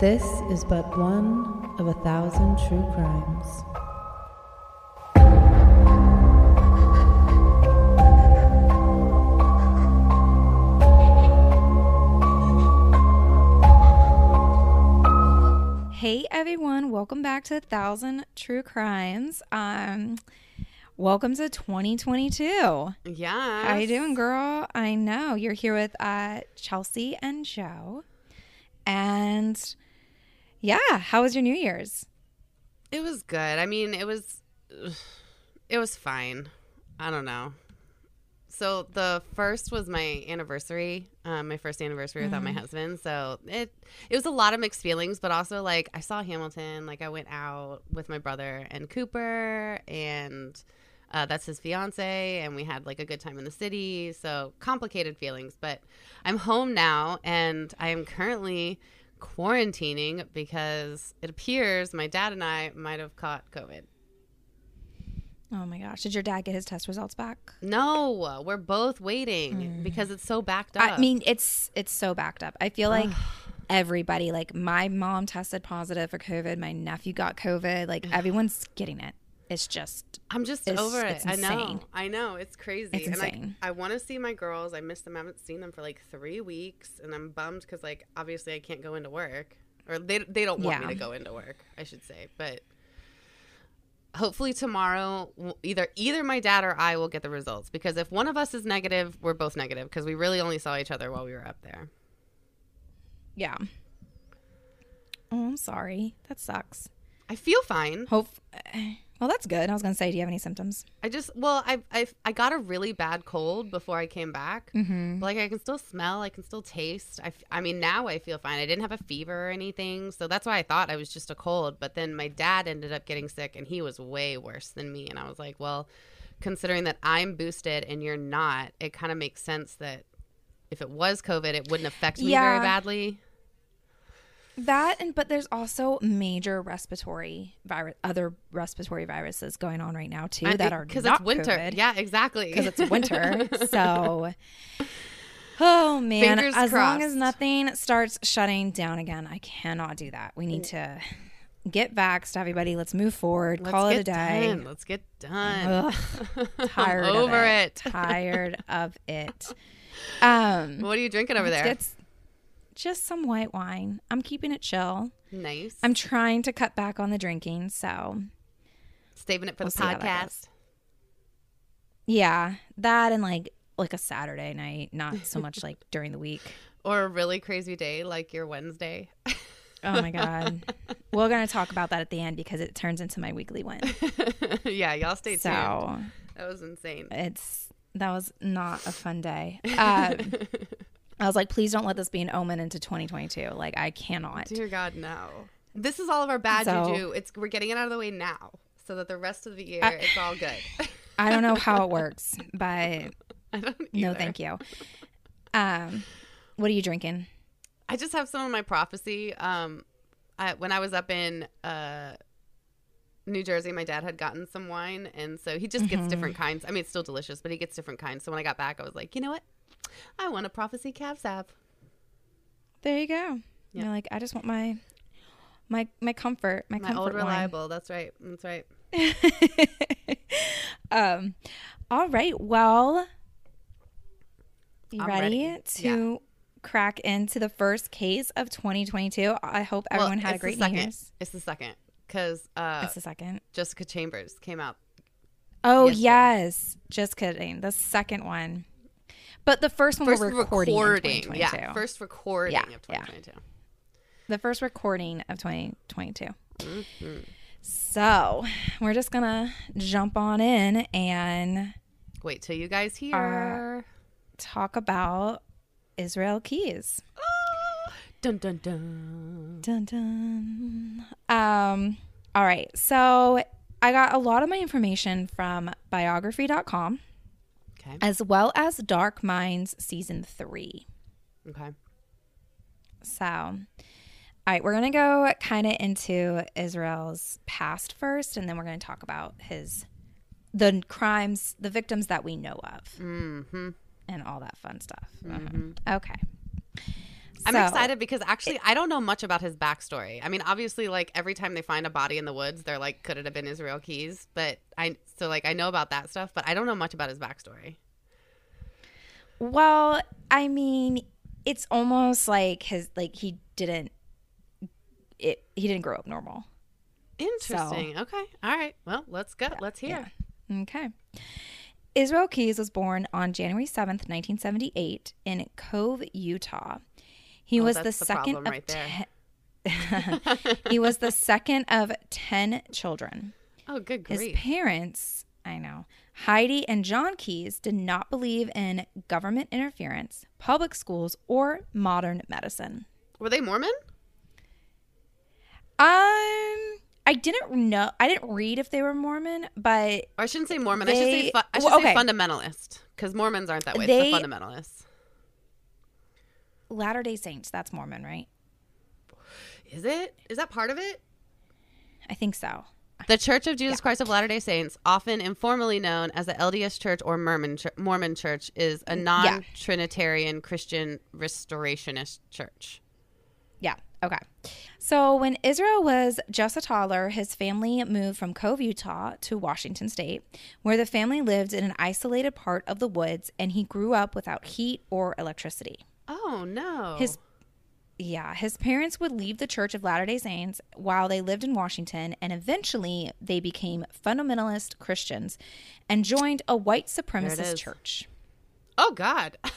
This is but one of a thousand true crimes. Hey everyone, welcome back to a Thousand True Crimes. Um, welcome to 2022. Yeah. How you doing, girl? I know you're here with uh, Chelsea and Joe, and yeah, how was your New Year's? It was good. I mean, it was it was fine. I don't know. So the first was my anniversary, um, my first anniversary without my husband. So it it was a lot of mixed feelings, but also like I saw Hamilton. Like I went out with my brother and Cooper, and uh, that's his fiance, and we had like a good time in the city. So complicated feelings, but I'm home now, and I am currently quarantining because it appears my dad and I might have caught COVID. Oh my gosh, did your dad get his test results back? No, we're both waiting hmm. because it's so backed up. I mean, it's it's so backed up. I feel like everybody, like my mom tested positive for COVID, my nephew got COVID, like everyone's getting it. It's just I'm just over it. I know. I know. It's crazy. It's and insane. I, I want to see my girls. I miss them. I haven't seen them for like three weeks, and I'm bummed because like obviously I can't go into work, or they they don't want me to go into work. I should say, but hopefully tomorrow either either my dad or I will get the results because if one of us is negative, we're both negative because we really only saw each other while we were up there. yeah. Oh, I'm sorry. That sucks. I feel fine. Hope. Well, that's good. I was gonna say, do you have any symptoms? I just well, I I I got a really bad cold before I came back. Mm-hmm. But, like I can still smell, I can still taste. I, I mean now I feel fine. I didn't have a fever or anything, so that's why I thought I was just a cold. But then my dad ended up getting sick, and he was way worse than me. And I was like, well, considering that I'm boosted and you're not, it kind of makes sense that if it was COVID, it wouldn't affect me Yeah. very badly. That and but there's also major respiratory virus, other respiratory viruses going on right now too that are because it's winter. COVID. Yeah, exactly. because it's winter. so, oh man, Fingers as long as nothing starts shutting down again, I cannot do that. We need to get vaxxed, everybody. Let's move forward. Let's Call it a day. Done. Let's get done. Ugh, tired over it. it. Tired of it. Um, What are you drinking over there? get just some white wine. I'm keeping it chill. nice. I'm trying to cut back on the drinking, so saving it for We'll the how that podcast. yeah, that and like like a Saturday night, not so much like during the week. Or a really crazy day like your Wednesday. Oh my god. We're going to talk about that at the end because it turns into my weekly one. yeah, y'all stay tuned. So, That was insane. it's that was not a fun day. Um, I was like, please don't let this be an omen into 2022. Like I cannot. Dear God, no. This is all of our bad So- juju. It's we're getting it out of the way now, so that the rest of the year I- it's all good. I don't know how it works, but I don't. no thank you. Um what are you drinking? I just have some of my prophecy. Um, I, when I was up in uh, New Jersey, my dad had gotten some wine, and so he just Mm-hmm. gets different kinds. I mean, it's still delicious, but he gets different kinds. So when I got back, I was like, you know what? I want a prophecy cab app. There you go. Yeah. You're like I just want my my my comfort, my, My comfort old wine. reliable. That's right. That's right. um, all right. Well, you ready, ready. to crack into the first case of 2022? I hope Well, everyone had a great New second. Year's. It's the second because uh, It's the second. Jessica Chambers came out. Oh yesterday. yes, just kidding. The second one, but the first one First we're recording, in recording, 2022. yeah. First recording Yeah, of yeah. 2022. the first recording of 2022. Mm-hmm. So we're just gonna jump on in and Wait till you guys hear. talk about Israel Keyes. dun dun dun. Dun dun. Um, all right. So I got a lot of my information from biography.com Okay. as well as Dark Minds season three. Okay. So, all right, we're going to go kind of into Israel's past first, and then we're going to talk about his, the crimes, the victims that we know of, Mm-hmm. and all that fun stuff. Mhm. Okay. I'm So- excited because actually I don't know much about his backstory. I mean, obviously, like every time they find a body in the woods, they're like, could it have been Israel Keyes? But I so like I know about that stuff, but I don't know much about his backstory. Well, I mean, it's almost like his like he didn't it he didn't grow up normal. Interesting. Okay. All right. Well, let's go. Let's hear. Okay. Israel Keyes was born on January 7th, 1978 in Cove, Utah. He Oh, was the second of right ten- he was the second of 10 children. Oh, good grief. His parents, I know, Heidi and John Keyes did not believe in government interference, public schools, or modern medicine. Were they Mormon? Um, I didn't know. I didn't read if they were Mormon, but Or I shouldn't say Mormon. I should say fu- I should well, say fundamentalist because Mormons aren't that way. They- the fundamentalists. Latter Day Saints. That's Mormon, right? Is it? Is that part of it? I think so. The Church of Jesus Christ of Latter day Saints, often informally known as the LDS Church or Mormon, Ch- Mormon Church, is a non Trinitarian Christian restorationist church. Yeah. Okay. So when Israel was just a toddler, his family moved from Cove, Utah to Washington State, where the family lived in an isolated part of the woods and he grew up without heat or electricity. Oh, no. His yeah, his parents would leave the Church of Latter-day Saints while they lived in Washington and eventually they became fundamentalist Christians and joined a white supremacist church. oh, God.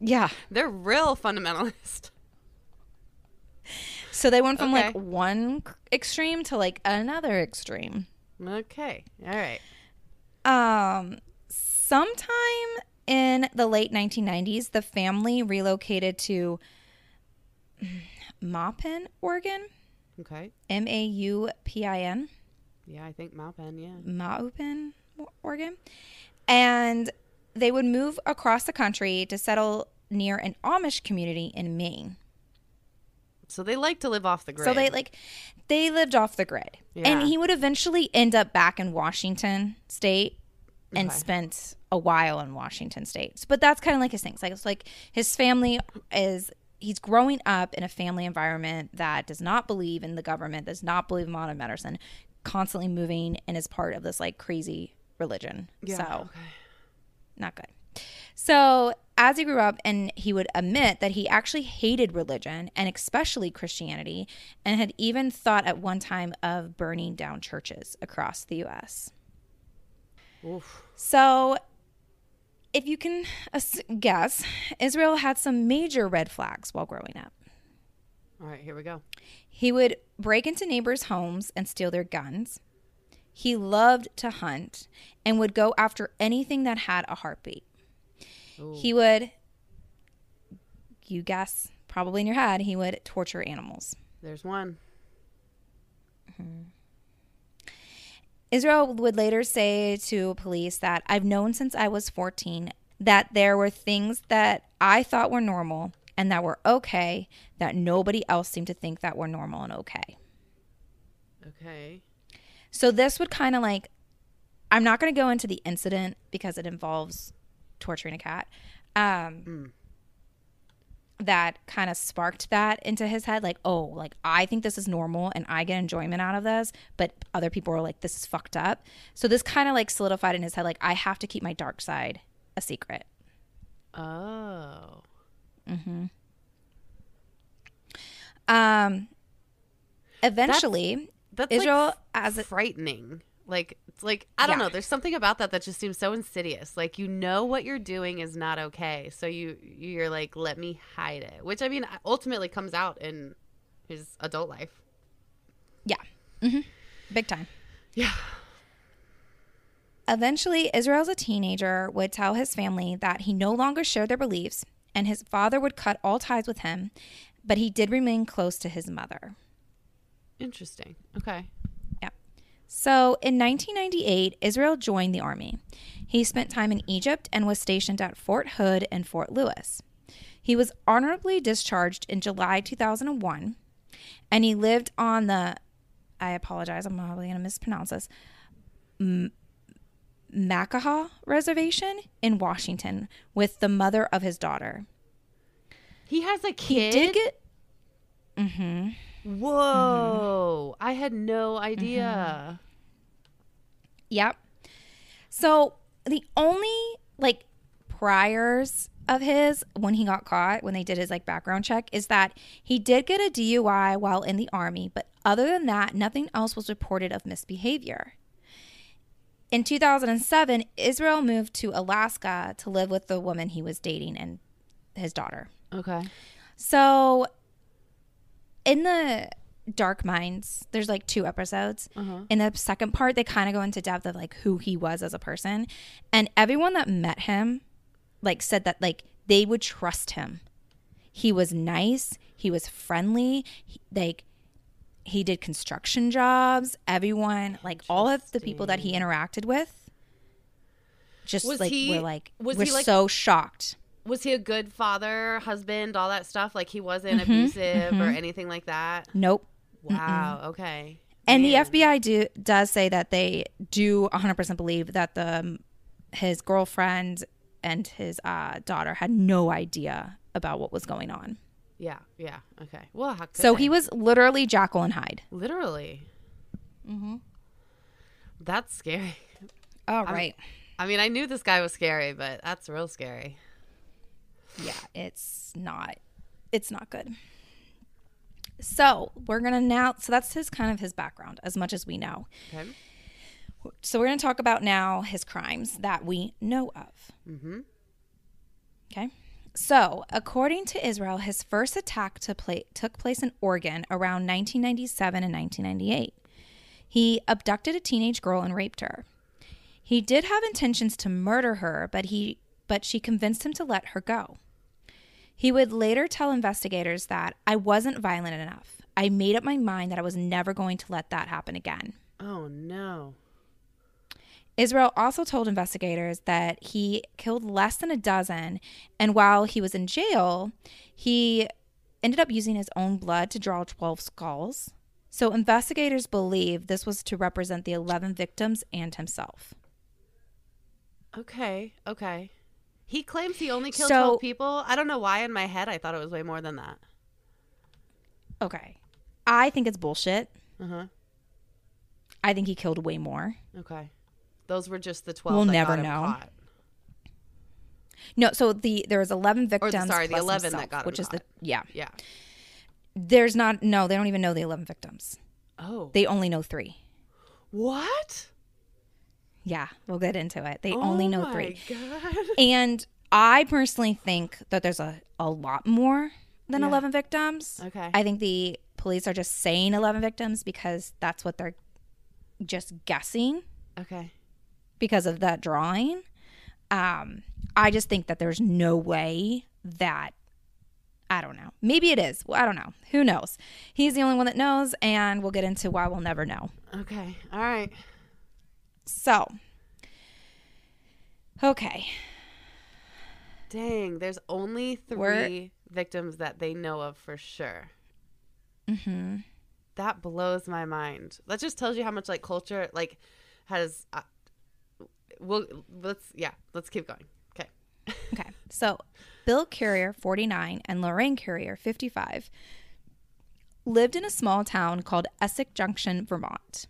Yeah. They're real fundamentalist. So they went from like one extreme to like another extreme. Okay. All right. Um, sometime in the late 1990s, the family relocated to Maupin, Oregon. Okay. M A U P I N. Yeah, I think Maupin, yeah. Maupin, Oregon. And they would move across the country to settle near an Amish community in Maine. So they like to live off the grid. So they like they lived off the grid. Yeah. And he would eventually end up back in Washington state and Okay. spent a while in Washington state. But that's kind of like his thing. It's like it's like his family is he's growing up in a family environment that does not believe in the government, does not believe in modern medicine, constantly moving and is part of this like crazy religion. Yeah, so okay. not good. So, as he grew up, and he would admit that he actually hated religion and especially Christianity, and had even thought at one time of burning down churches across the U.S. Oof. So, if you can guess, Israel had some major red flags while growing up. All right, here we go. He would break into neighbors' homes and steal their guns. He loved to hunt and would go after anything that had a heartbeat. He would, you guess, probably in your head, he would torture animals. There's one. Mm-hmm. Israel would later say to police that I've known since I was 14 that there were things that I thought were normal and that were okay that nobody else seemed to think that were normal and okay. Okay. So this would kind of like I'm not going to go into the incident because it involves torturing a cat. Um that kind of sparked that into his head like, "Oh, like I think this is normal and I get enjoyment out of this, but other people are like this is fucked up." So this kind of like solidified in his head like I have to keep my dark side a secret. Oh. Mm-hmm. Um eventually That's Israel like as a, frightening. Like it's like I don't Yeah. know. There's something about that that just seems so insidious. Like you know what you're doing is not okay, so you you're like, let me hide it. Which I mean, ultimately comes out in his adult life. yeah. mm-hmm. Big time. Yeah. Eventually, Israel as a teenager would tell his family that he no longer shared their beliefs and his father would cut all ties with him, but he did remain close to his mother. Interesting. Okay. So in 1998, Israel joined the army. He spent time in Egypt and was stationed at Fort Hood and Fort Lewis. He was honorably discharged in July 2001, and he lived on the, I apologize, I'm probably going to mispronounce this, M- Reservation in Washington with the mother of his daughter. He has a He kid. did get. Mm-hmm. Mm-hmm. Whoa! I had no idea. Mm-hmm. Yep. So the only like priors of his when he got caught, when they did his like background check, is that he did get a DUI while in the army, but other than that, nothing else was reported of misbehavior. In 2007, Israel moved to Alaska to live with the woman he was dating and his daughter. Okay. So, in the Dark Minds, there's like two episodes. Uh-huh. In the second part, they kind of go into depth of like who he was as a person, and everyone that met him, like said that like they would trust him. He was nice. He was friendly. He, like he did construction jobs. Everyone, like all of the people that he interacted with, just Was like he- were like was were he, like- so shocked. Was he a good father, husband, all that stuff? Like he wasn't Mm-hmm, abusive or anything like that? Nope. Wow. Okay. And Man. the FBI do does say that they do 100% believe that the um, his girlfriend and his uh, daughter had no idea about what was going on. Yeah. Yeah. Okay. Well, how could So they? he was literally Jekyll and Hyde. literally. Mm-hmm. That's scary. All right. I mean, I knew this guy was scary, but that's real scary. Yeah, it's not it's not good. So, we're going to now so that's his kind of his background as much as we know. Okay. So we're going to talk about now his crimes that we know of. Mm-hmm. Okay. So, according to Israel, his first attack to pla- took place in Oregon around 1997 and 1998. He abducted a teenage girl and raped her. He did have intentions to murder her, but he but she convinced him to let her go. He would later tell investigators that I wasn't violent enough. I made up my mind that I was never going to let that happen again. Oh no. Israel also told investigators that he killed less than a dozen, and while he was in jail, he ended up using his own blood to draw 12 skulls. So investigators believe this was to represent the 11 victims and himself. Okay. Okay. He claims he only killed So- 12 people. I don't know why in my head I thought it was way more than that. Okay. I think it's bullshit. Uh-huh. I think he killed way more. Okay. Those were just the 12 We'll that never got know. caught. No, so the there was 11 victims. sorry, the plus 11 that got which is the yeah. Yeah. There's not no, they don't even know the 11 victims. Oh. They only know 3. what? Yeah, we'll get into it. They oh only know my three. God. And I personally think that there's a, a lot more than Yeah. 11 victims. Okay. I think the police are just saying 11 victims because that's what they're just guessing Okay. because of that drawing. Um, I just think that there's no way that. I don't know. Maybe it is. Well, I don't know. Who knows? He's the only one that knows, and we'll get into why we'll never know. Okay. All right. So, okay. Dang, there's only 3 We're- victims that they know of for sure. hmm That blows my mind. That just tells you how much like culture like has uh, well let's yeah, let's keep going. Okay. Okay. So Bill Currier, 49, and Lorraine Currier, 55, lived in a small town called Essex Junction, Vermont.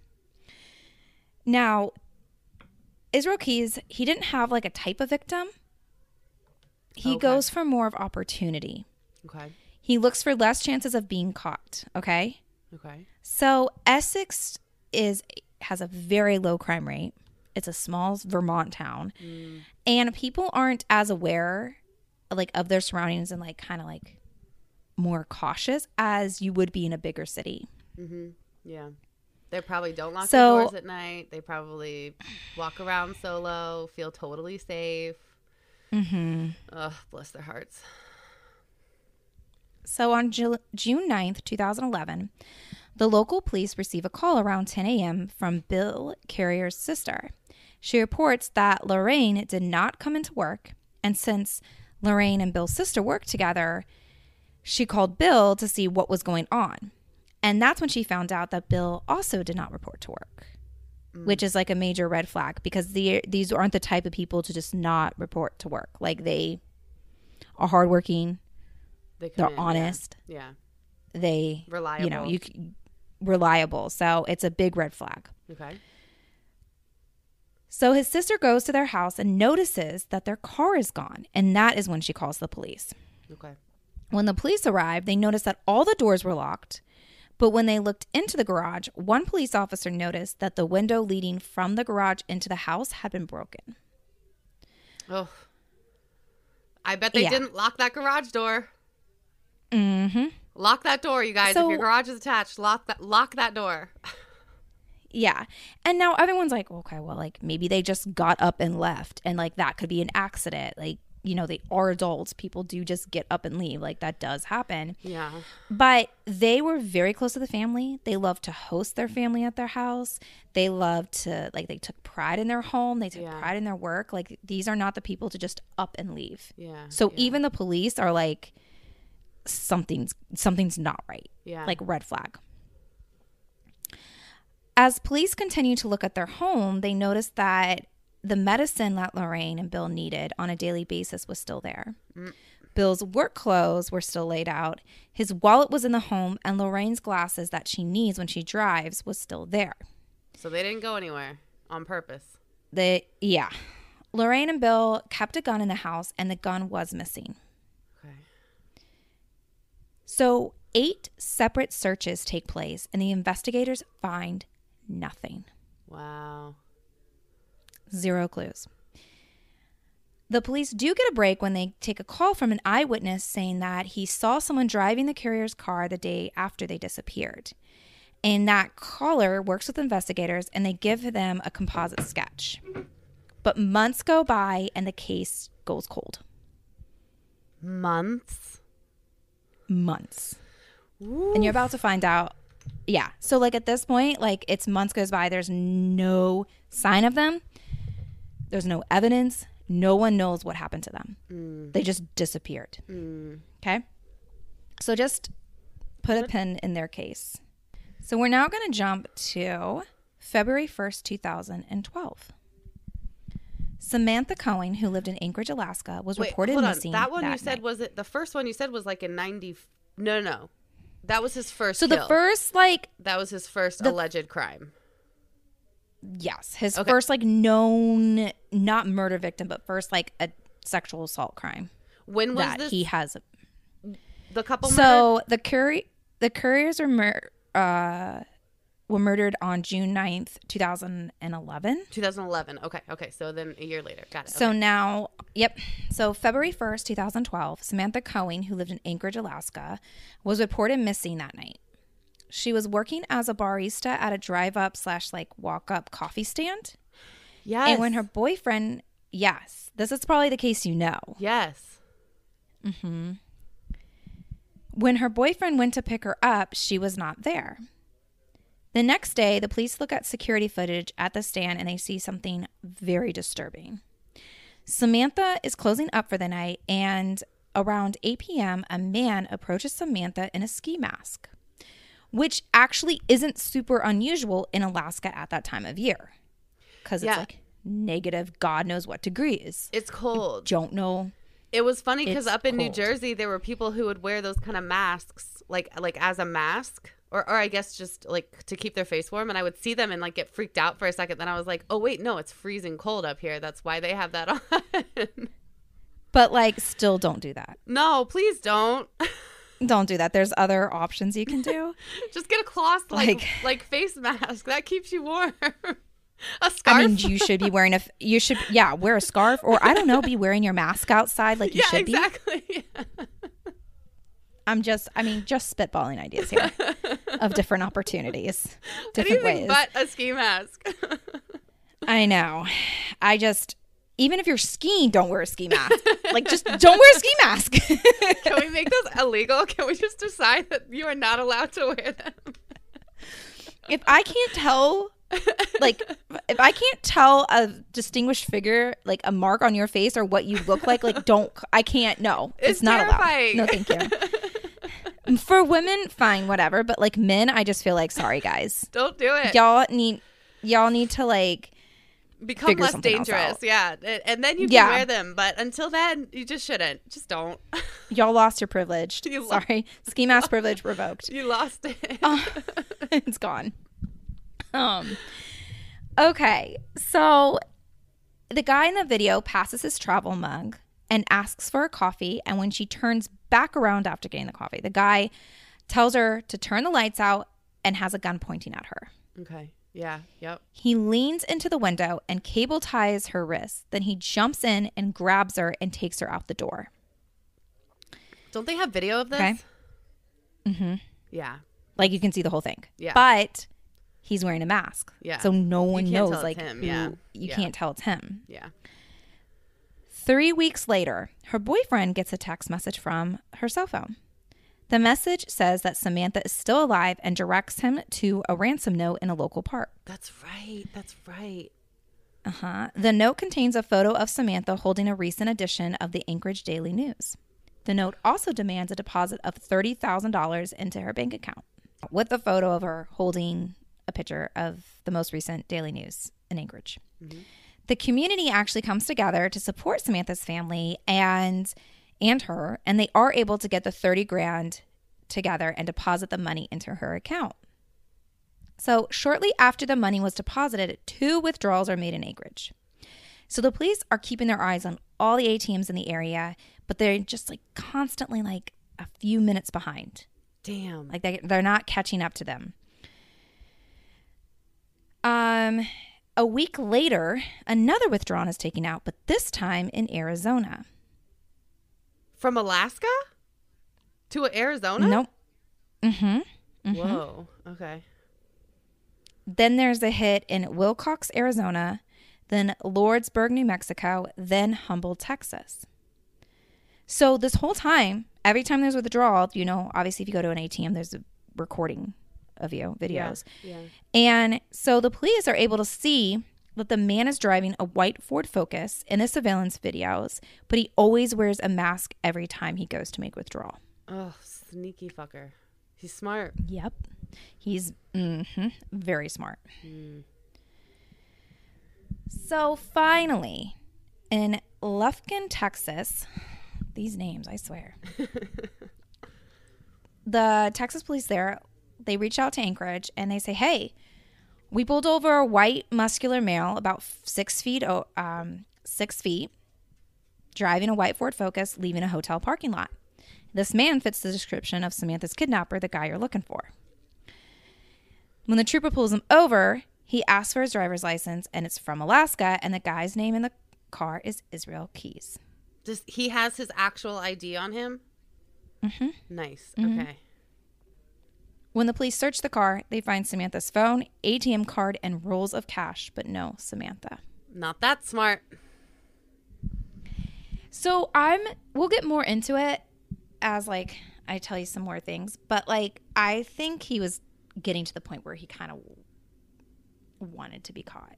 Now, Israel Keyes, he didn't have like a type of victim. He Okay. goes for more of opportunity. Okay. He looks for less chances of being caught. Okay. Okay. So Essex is has a very low crime rate. It's a small Vermont town, and people aren't as aware, like of their surroundings and like kind of like more cautious as you would be in a bigger city. Mm-hmm. Yeah. They probably don't lock So- their doors at night. They probably walk around solo, feel totally safe. Mm-hmm. Ugh, bless their hearts. So on Ju- June 9th, 2011, the local police receive a call around 10 a.m. from Bill Currier's sister. She reports that Lorraine did not come into work, and since Lorraine and Bill's sister worked together, she called Bill to see what was going on. And that's when she found out that Bill also did not report to work, which is like a major red flag because the, these aren't the type of people to just not report to work. Like they are hardworking, they they're in, yeah. honest. Yeah. They Reliable. You know, you reliable. So it's a big red flag. Okay. So his sister goes to their house and notices that their car is gone, and that is when she calls the police. Okay. When the police arrived, they noticed that all the doors were locked. But when they looked into the garage, one police officer noticed that the window leading from the garage into the house had been broken. Oh. I bet they Yeah. didn't lock that garage door. Mm-hmm. Lock that door, you guys. So- if your garage is attached, lock that lock that door. Yeah. And now everyone's like, okay, well, like maybe they just got up and left. And like that could be an accident. Like, you know, they are adults. People do just get up and leave. Like that does happen. Yeah. But they were very close to the family. They loved to host their family at their house. They loved to, like, they took pride in their home. They took Yeah. pride in their work. Like, these are not the people to just up and leave. Yeah. So yeah, even the police are like, something's something's not right. Yeah. Like red flag. As police continue to look at their home, they notice that the medicine that Lorraine and Bill needed on a daily basis was still there. Bill's work clothes were still laid out. His wallet was in the home, and Lorraine's glasses that she needs when she drives was still there. So they didn't go anywhere on purpose. The yeah, Lorraine and Bill kept a gun in the house, and the gun was missing. Okay. So eight separate searches take place, and the investigators find nothing. Wow. Zero clues. The police do get a break when they take a call from an eyewitness saying that he saw someone driving the Currier's car the day after they disappeared. And that caller works with investigators and they give them a composite sketch. But months go by and the case goes cold. Months. Months. And you're about to find out. Yeah. So, like, at this point, like, it's months goes by. There's no sign of them. There's no evidence. No one knows what happened to them. Mm. They just disappeared. Mm. Okay. So, just put a pin in their case. So, we're now going to jump to February 1st, 2012. Samantha Cohen, who lived in Anchorage, Alaska, was Wait, reported hold on. missing. That one you said night. was it? The first one you said was like in ninety. No, no, no. That was his first. So, the first, like, That was his first the- alleged crime. Yes, his Okay. first like known not murder victim, but first like a sexual assault crime When was that this? he has. the couple. murdered? So the Curry the Curriers were mur- uh, were murdered on June 9th, 2011. 2011. Okay, okay. So then a year later, got it. So okay. now, yep. So February 1st, 2012, Samantha Cohen, who lived in Anchorage, Alaska, was reported missing that night. She was working as a barista at a drive up slash like walk up coffee stand. yes, And when her boyfriend, yes, this is probably the case you know. yes, hmm. When her boyfriend went to pick her up, she was not there. The next day, the police look at security footage at the stand and they see something very disturbing. Samantha is closing up for the night, and around 8 p.m., a man approaches Samantha in a ski mask, which actually isn't super unusual in Alaska at that time of year because it's Yeah. like negative, God knows what degrees. it's cold. Don't know. It was funny because up in New. Jersey, there were people who would wear those kind of masks, like like as a mask, or or I guess just like to keep their face warm. And I would see them and like get freaked out for a second. Then I was like, oh wait, no, it's freezing cold up here. That's why they have that on. But like, still don't do that. no, please don't. Don't do that. There's other options you can do. just get a cloth like Like- like face mask that keeps you warm. a scarf. I mean, you should be wearing a You should, yeah, wear a scarf, or I don't know, be wearing your mask outside like you yeah, should be. exactly. I'm just, I mean, just spitballing ideas here of different opportunities, different Anything ways. but a ski mask. I know. I just, even if you're skiing, don't wear a ski mask. like, just don't wear a ski mask. Can we make those illegal? Can we just decide that you are not allowed to wear them? if I can't tell, like, if I can't tell a distinguished figure, like a mark on your face or what you look like, like, don't, I can't, no, it's, It's not terrifying. allowed. No, thank you. For women, fine, whatever. But like men, I just feel like, sorry, guys. Don't do it. Y'all need, y'all need to like, become less dangerous. Yeah, and, then you can Yeah. wear them. But until then, you just shouldn't. Just don't. Y'all lost your privilege. You lo- Sorry. Ski mask privilege revoked. you lost it. it's gone. Um Okay. So the guy in the video passes his travel mug and asks for a coffee and when she turns back around after getting the coffee, the guy tells her to turn the lights out and has a gun pointing at her. okay. Yeah. Yep. He leans into the window and cable ties her wrists. Then he jumps in and grabs her and takes her out the door. Don't they have video of this? Okay. Mm-hmm. Yeah. Like you can see the whole thing. Yeah. But he's wearing a mask. Yeah. So no one knows like him, who- yeah. you Yeah. can't tell it's him. Yeah. Three weeks later, her boyfriend gets a text message from her cell phone. The message says that Samantha is still alive and directs him to a ransom note in a local park. That's right. That's right. Uh huh. The note contains a photo of Samantha holding a recent edition of the Anchorage Daily News. The note also demands a deposit of $30,000 into her bank account, with a photo of her holding a picture of the most recent Daily News in Anchorage. The community actually comes together to support Samantha's family and and her, and they are able to get the 30 grand together and deposit the money into her account. So, shortly after the money was deposited, two withdrawals are made in Anchorage. So, the police are keeping their eyes on all the ATMs in the area, but they're just like constantly like a few minutes behind. Damn. Like they, they're not catching up to them. Um, a week later, another withdrawal is taken out, but this time in Arizona. From Alaska to Arizona? Nope. Mm-hmm. Whoa. Okay. Then there's a hit in Willcox, Arizona, then Lordsburg, New Mexico, then Humboldt, Texas. So this whole time, every time there's a withdrawal, you know, obviously if you go to an ATM, there's a recording of you, videos. Yeah. And so the police are able to see that the man is driving a white Ford Focus in the surveillance videos, but he always wears a mask every time he goes to make withdrawal. Oh, sneaky fucker. He's smart. Yep. He's hmm very smart. So finally, in Lufkin, Texas, these names, I swear. the Texas police there, they reach out to Anchorage and they say, hey, we pulled over a white muscular male about six feet, um, six feet, driving a white Ford Focus, leaving a hotel parking lot. This man fits the description of Samantha's kidnapper, the guy you're looking for. When the trooper pulls him over, he asks for his driver's license, and it's from Alaska, and the guy's name in the car is Israel Keyes. Does he has his actual ID on him? Mm-hmm. Nice. Okay. When the police search the car, they find Samantha's phone, ATM card, and rolls of cash, but no Samantha. Not that smart. So I'm we'll get more into it as like I tell you some more things, but like I think he was getting to the point where he kind of wanted to be caught.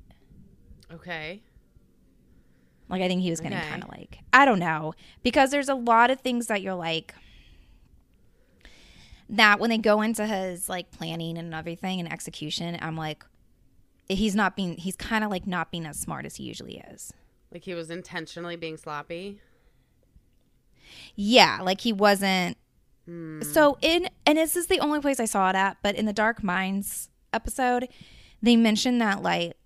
Okay. Like I think he was getting Okay. kind of like I don't know because there's a lot of things that you're like that when they go into his like planning and everything and execution, I'm like he's not being he's kind of like not being as smart as he usually is. Like he was intentionally being sloppy. Yeah, like he wasn't. Hmm. So in and this is the only place I saw it at, but in the Dark Minds episode, they mentioned that like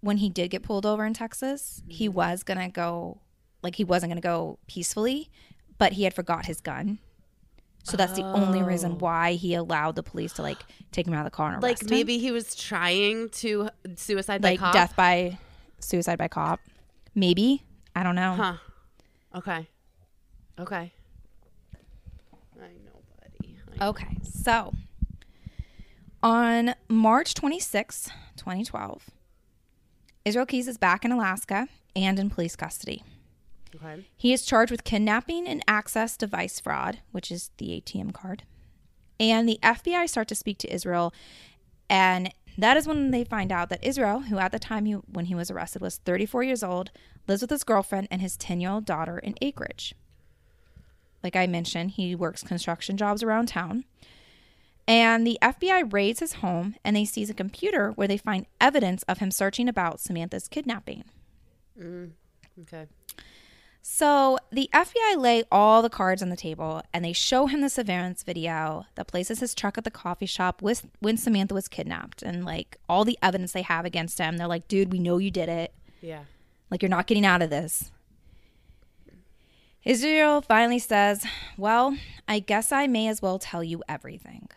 when he did get pulled over in Texas, he hmm. was gonna go like he wasn't gonna go peacefully, but he had forgot his gun. So that's the only reason oh. why he allowed the police to like take him out of the car and arrest Like him. maybe he was trying to suicide by like cop. death by suicide by cop. Maybe I don't know. Huh. Okay. Okay. I know, buddy. I Okay, so on March 26, 2012, Israel Keyes is back in Alaska and in police custody. Okay. He is charged with kidnapping and access device fraud, which is the ATM card. And the FBI start to speak to Israel, and that is when they find out that Israel, who at the time he, when he was arrested was 34 years old, lives with his girlfriend and his 10 year old daughter in Anchorage. Like I mentioned, he works construction jobs around town. And the FBI raids his home and they seize a computer where they find evidence of him searching about Samantha's kidnapping. Mm, Okay. So the FBI lay all the cards on the table and they show him the surveillance video that places his truck at the coffee shop with, when Samantha was kidnapped and like all the evidence they have against him. They're like, dude, we know you did it. Yeah. Like, you're not getting out of this. Israel finally says, Well, I guess I may as well tell you everything.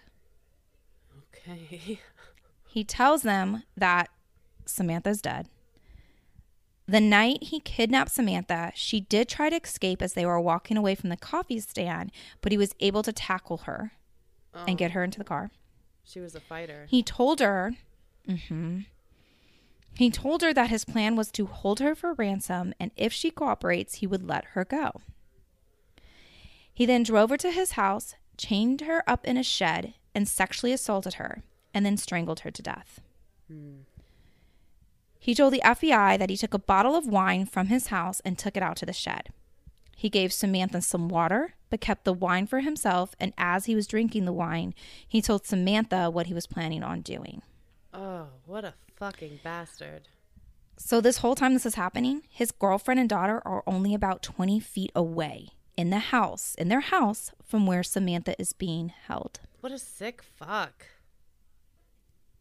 Okay. He tells them that Samantha's dead. The night he kidnapped Samantha, she did try to escape as they were walking away from the coffee stand, but he was able to tackle her and get her into the car. She was a fighter. He told her, mm-hmm, he told her that his plan was to hold her for ransom, and if she cooperates, he would let her go. He then drove her to his house, chained her up in a shed, and sexually assaulted her, and then strangled her to death. He told the FBI that he took a bottle of wine from his house and took it out to the shed. He gave Samantha some water, but kept the wine for himself, and as he was drinking the wine, he told Samantha what he was planning on doing. Oh, what a fucking bastard. So, this whole time this is happening, his girlfriend and daughter are only about 20 feet away in the house, in their house, from where Samantha is being held. What a sick fuck.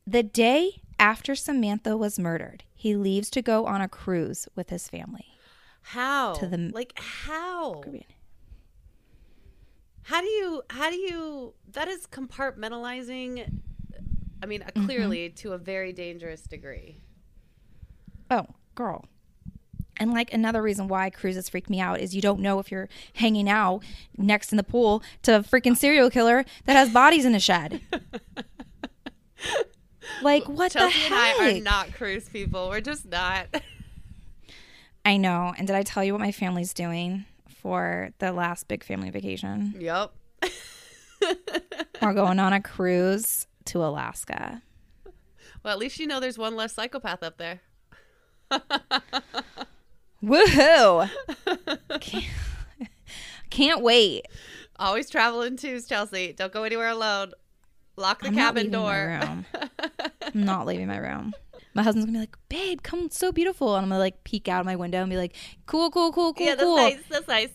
The day after Samantha was murdered, he leaves to go on a cruise with his family. How? To the- like how? How do you how do you that is compartmentalizing I mean, uh, Mm-hmm. clearly to a very dangerous degree. Oh, girl. And like another reason why cruises freak me out is you don't know if you're hanging out next in the pool to a freaking serial killer that has bodies in a shed. like what Chelsea the and I are not cruise people. We're just not. I know. And did I tell you what my family's doing for the last big family vacation? yep. We're going on a cruise to Alaska. Well, at least you know there's one less psychopath up there. Woohoo! can't, can't wait. Always travel in twos, Chelsea. Don't go anywhere alone. Lock the I'm not cabin leaving my door. room. I'm not leaving my room. My husband's gonna be like, "Babe, come, it's so beautiful," and I'm gonna like peek out my window and be like, "Cool, cool, cool, cool, yeah, that's cool. nice. That's nice.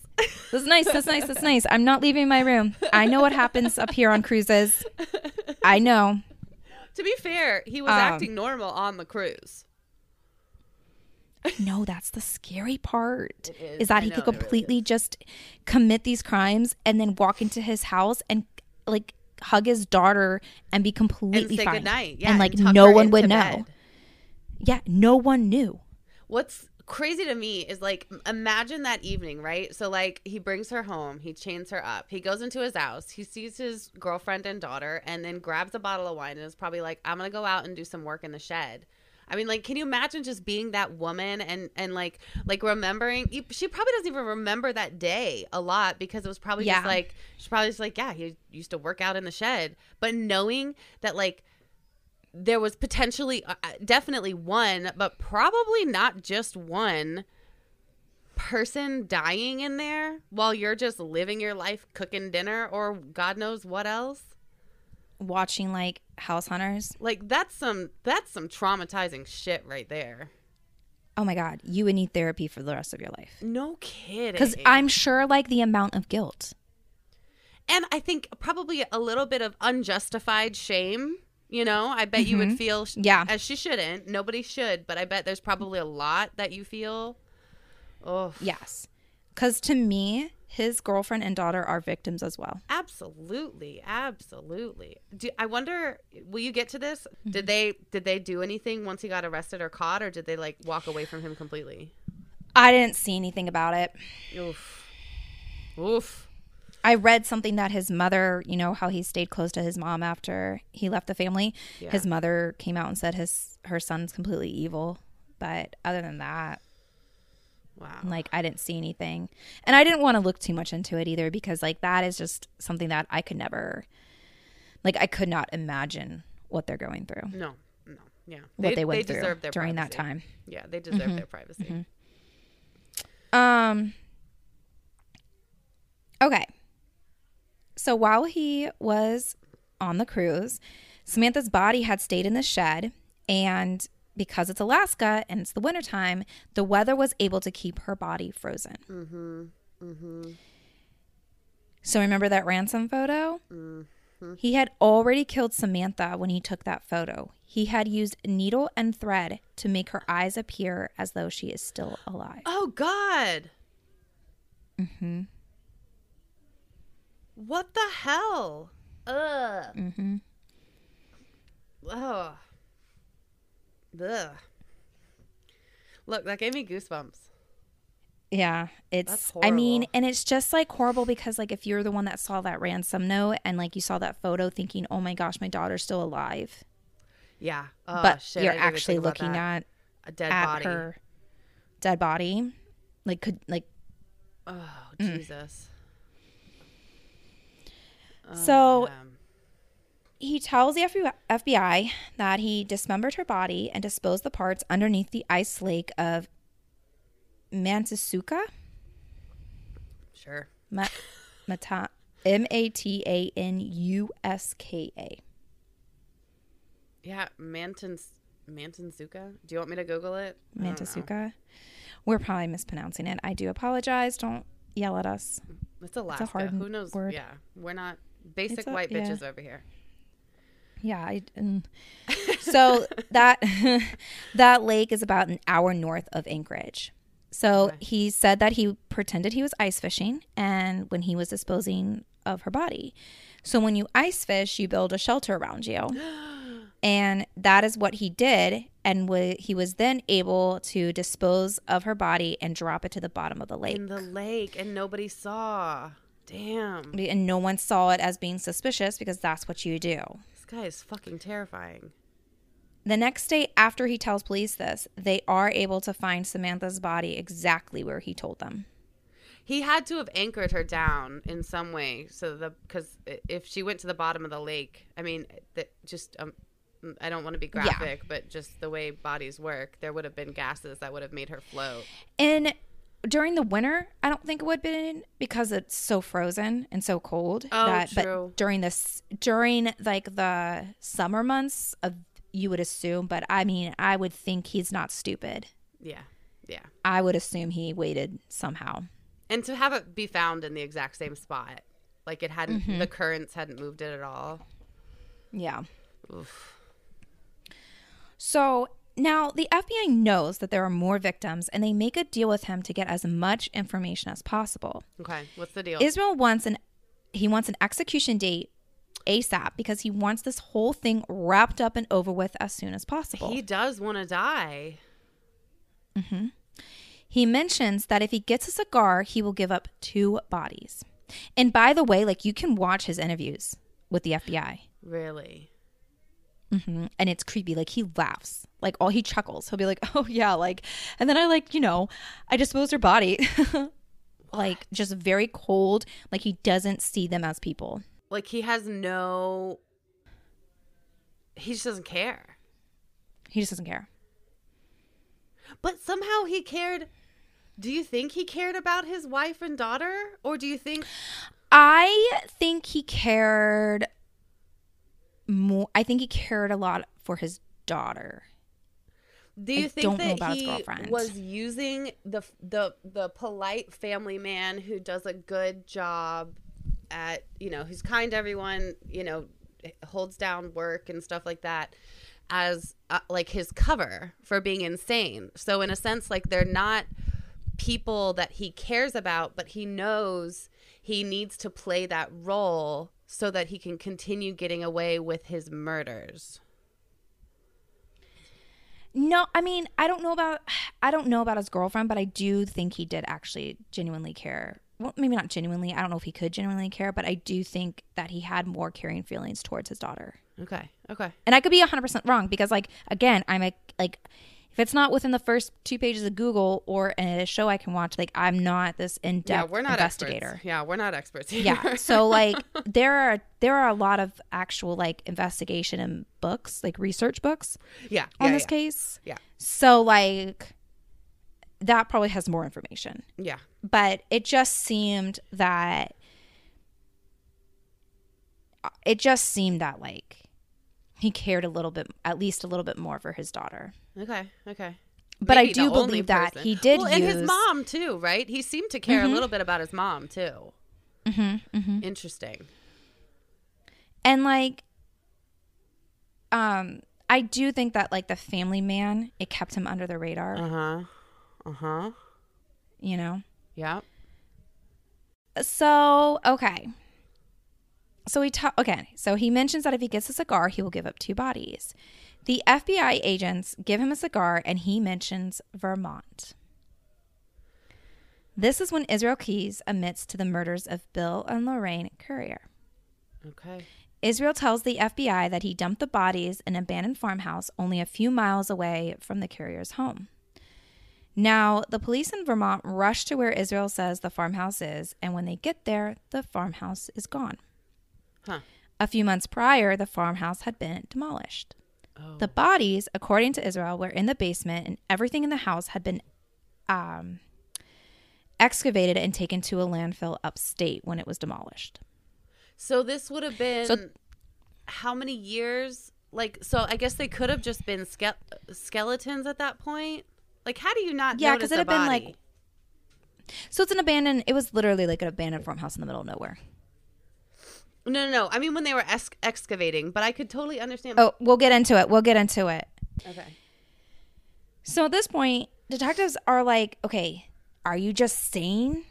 That's nice. That's nice. That's nice. I'm not leaving my room. I know what happens up here on cruises. I know. to be fair, he was Um, acting normal on the cruise. No, that's the scary part. Is. Is that I he know, could it really completely just commit these crimes and then walk into his house and like hug his daughter and be And completely say fine. Yeah. and like tuck no one would know. Yeah, no one knew. What's crazy to me is like imagine that evening, right? So like he brings her home, he chains her up, he goes into his house, he sees his girlfriend and daughter, and then grabs a bottle of wine and is probably like, I'm gonna go out and do some work in the shed. I mean, like, can you imagine just being that woman and and like like remembering? you- She probably doesn't even remember that day a lot because it was probably Yeah. just like she's probably just like, yeah, he used to work out in the shed. But knowing that like there was potentially uh, definitely one but probably not just one person dying in there while you're just living your life cooking dinner or god knows what else Watching like House Hunters. like that's some that's some traumatizing shit right there Oh my god, you would need therapy for the rest of your life. no kidding Because I'm sure like the amount of guilt. and i think probably a little bit of unjustified shame you know i bet you would feel Mm-hmm. Yeah. as she shouldn't nobody should but i bet there's probably a lot that you feel oh Yes. Because to me, his girlfriend and daughter are victims as well. Absolutely, absolutely. Do, I wonder, will you get to this? Mm-hmm. Did they did they do anything once he got arrested or caught, or did they like walk away from him completely? I didn't see anything about it. Oof, oof. I read something that his mother, you know, how he stayed close to his mom after he left the family. Yeah. His mother came out and said his her son's completely evil. But other than that, Wow. like I didn't see anything. And I didn't want to look too much into it either because like that is just something that I could never like I could not imagine what they're going through. No, no, yeah. What they, went deserve through their during that time. Yeah, they deserve Mm-hmm. their privacy. Um Okay. So while he was on the cruise. Samantha's body had stayed in the shed, and because it's Alaska and it's the wintertime, the weather was able to keep her body frozen. Mm-hmm. Mm-hmm. So remember that ransom photo? Mm-hmm. He had already killed Samantha when he took that photo. He had used needle and thread to make her eyes appear as though she is still alive. Oh God. Mm-hmm. What the hell? Ugh. Mm-hmm. Ugh. Ugh. Look, that gave me goosebumps. Yeah, it's. I mean, and it's just like horrible because like if you're the one that saw that ransom note and like you saw that photo, thinking, "Oh my gosh, my daughter's still alive." Yeah, oh, but shit, you're actually looking at a dead at body. her dead body, like could like. Oh mm. Jesus. Oh, So- man. He tells the FBI that he dismembered her body and disposed the parts underneath the ice lake of Mantisuka. sure. Ma- Mata- M A T A N U S K A. Yeah, Manton Mantansuka. Do you want me to Google it? I don't know. Mantasuka. We're probably mispronouncing it. I do apologize. Don't yell at us. It's Alaska. hard Who knows? word. Yeah, we're not basic a- white yeah. bitches over here. Yeah, I, and so that that lake is about an hour north of Anchorage. So Okay. he said that he pretended he was ice fishing, and when he was disposing of her body. So when you ice fish, you build a shelter around you, and that is what he did. And wa- he was then able to dispose of her body and drop it to the bottom of the lake. In the lake, and nobody saw. Damn, and no one saw it as being suspicious because that's what you do. Guy is fucking terrifying. The next day after he tells police this, they are able to find Samantha's body exactly where he told them. He had to have anchored her down in some way, so the because if she went to the bottom of the lake, I mean, that just um, I don't want to be graphic, but just the way bodies work, there would have been gases that would have made her float. And during the winter, I don't think it would have been because it's so frozen and so cold. Oh, that, true. But during this, during like the summer months of, you would assume. But I mean, I would think he's not stupid. Yeah, yeah, I would assume he waited somehow. and to have it be found in the exact same spot, like it hadn't, Mm-hmm. the currents hadn't moved it at all. Yeah. Oof. So now the FBI knows that there are more victims and they make a deal with him to get as much information as possible. Okay, what's the deal? Israel wants an he wants an execution date ASAP because he wants this whole thing wrapped up and over with as soon as possible. he does want to die. He mentions that if he gets a cigar, he will give up two bodies. And by the way, like you can watch his interviews with the FBI. Really? hmm And it's creepy. Like he laughs. Like all he chuckles. He'll be like, "Oh yeah," like, and then I like, you know, I disposed her body. like just very cold. Like he doesn't see them as people. Like he has no. He just doesn't care. He just doesn't care. But somehow he cared. Do you think he cared about his wife and daughter, or do you think? I think he cared more. I think he cared a lot for his daughter. Do you I think that he was using the the the polite family man who does a good job at you know who's kind to everyone, you know, holds down work and stuff like that as uh, like his cover for being insane. So in a sense, like they're not people that he cares about, but he knows he needs to play that role so that he can continue getting away with his murders. No, I mean, I don't know about I don't know about his girlfriend, but I do think he did actually genuinely care. Well, maybe not genuinely. I don't know if he could genuinely care, but I do think that he had more caring feelings towards his daughter. Okay. Okay. And I could be 100% wrong because like again, I'm a like if it's not within the first two pages of Google or in a show I can watch, like I'm not this in-depth Yeah, we're not investigator. Experts. Yeah, we're not experts. Here. yeah so like there are there are a lot of actual like investigation and books like research books yeah, on yeah, this yeah. case Yeah. so like that probably has more information Yeah. but it just seemed that uh, it just seemed that like he cared a little bit, at least a little bit more for his daughter. Okay. Okay. But I do believe that person. he did Well, and his mom too, right? He seemed to care a little bit about his mom too. Mm-hmm, mm-hmm. Interesting. And like, um, I do think that like the family man, it kept him under the radar. Uh huh. Uh huh. You know. Yeah. So okay. So he ta- okay. So he mentions that if he gets a cigar, he will give up two bodies. The FBI agents give him a cigar, and he mentions Vermont. This is when Israel Keyes admits to the murders of Bill and Lorraine Currier. Okay. Israel tells the FBI that he dumped the bodies in an abandoned farmhouse only a few miles away from the Currier's home. Now, the police in Vermont rush to where Israel says the farmhouse is, and when they get there, the farmhouse is gone. Huh. A few months prior, the farmhouse had been demolished. Oh. The bodies, according to Israel, were in the basement, and everything in the house had been um, excavated and taken to a landfill upstate when it was demolished. So this would have been So- how many years? Like, so I guess they could have just been ske- skeletons at that point. Like, how do you not? Yeah, because it had been, like- So it's an abandoned. It was literally like an abandoned farmhouse in the middle of nowhere. No, no, no. I mean, when they were ex- excavating, but I could totally understand. Oh, we'll get into it. We'll get into it. okay. So at this point, detectives are like, okay, are you just saying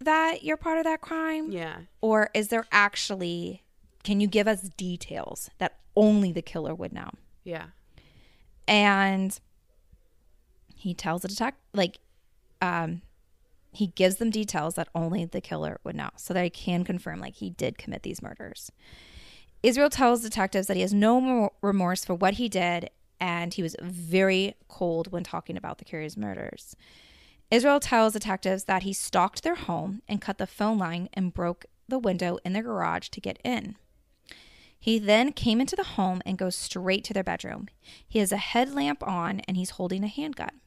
that you're part of that crime? Yeah. Or is there actually, can you give us details that only the killer would know? Yeah. And he tells the detective, like, um, he gives them details that only the killer would know so that they can confirm, like, he did commit these murders. Israel tells detectives that he has no remorse for what he did and he was very cold when talking about the Currier murders. Israel tells detectives that he stalked their home and cut the phone line and broke the window in their garage to get in. He then came into the home and goes straight to their bedroom. He has a headlamp on and he's holding a handgun.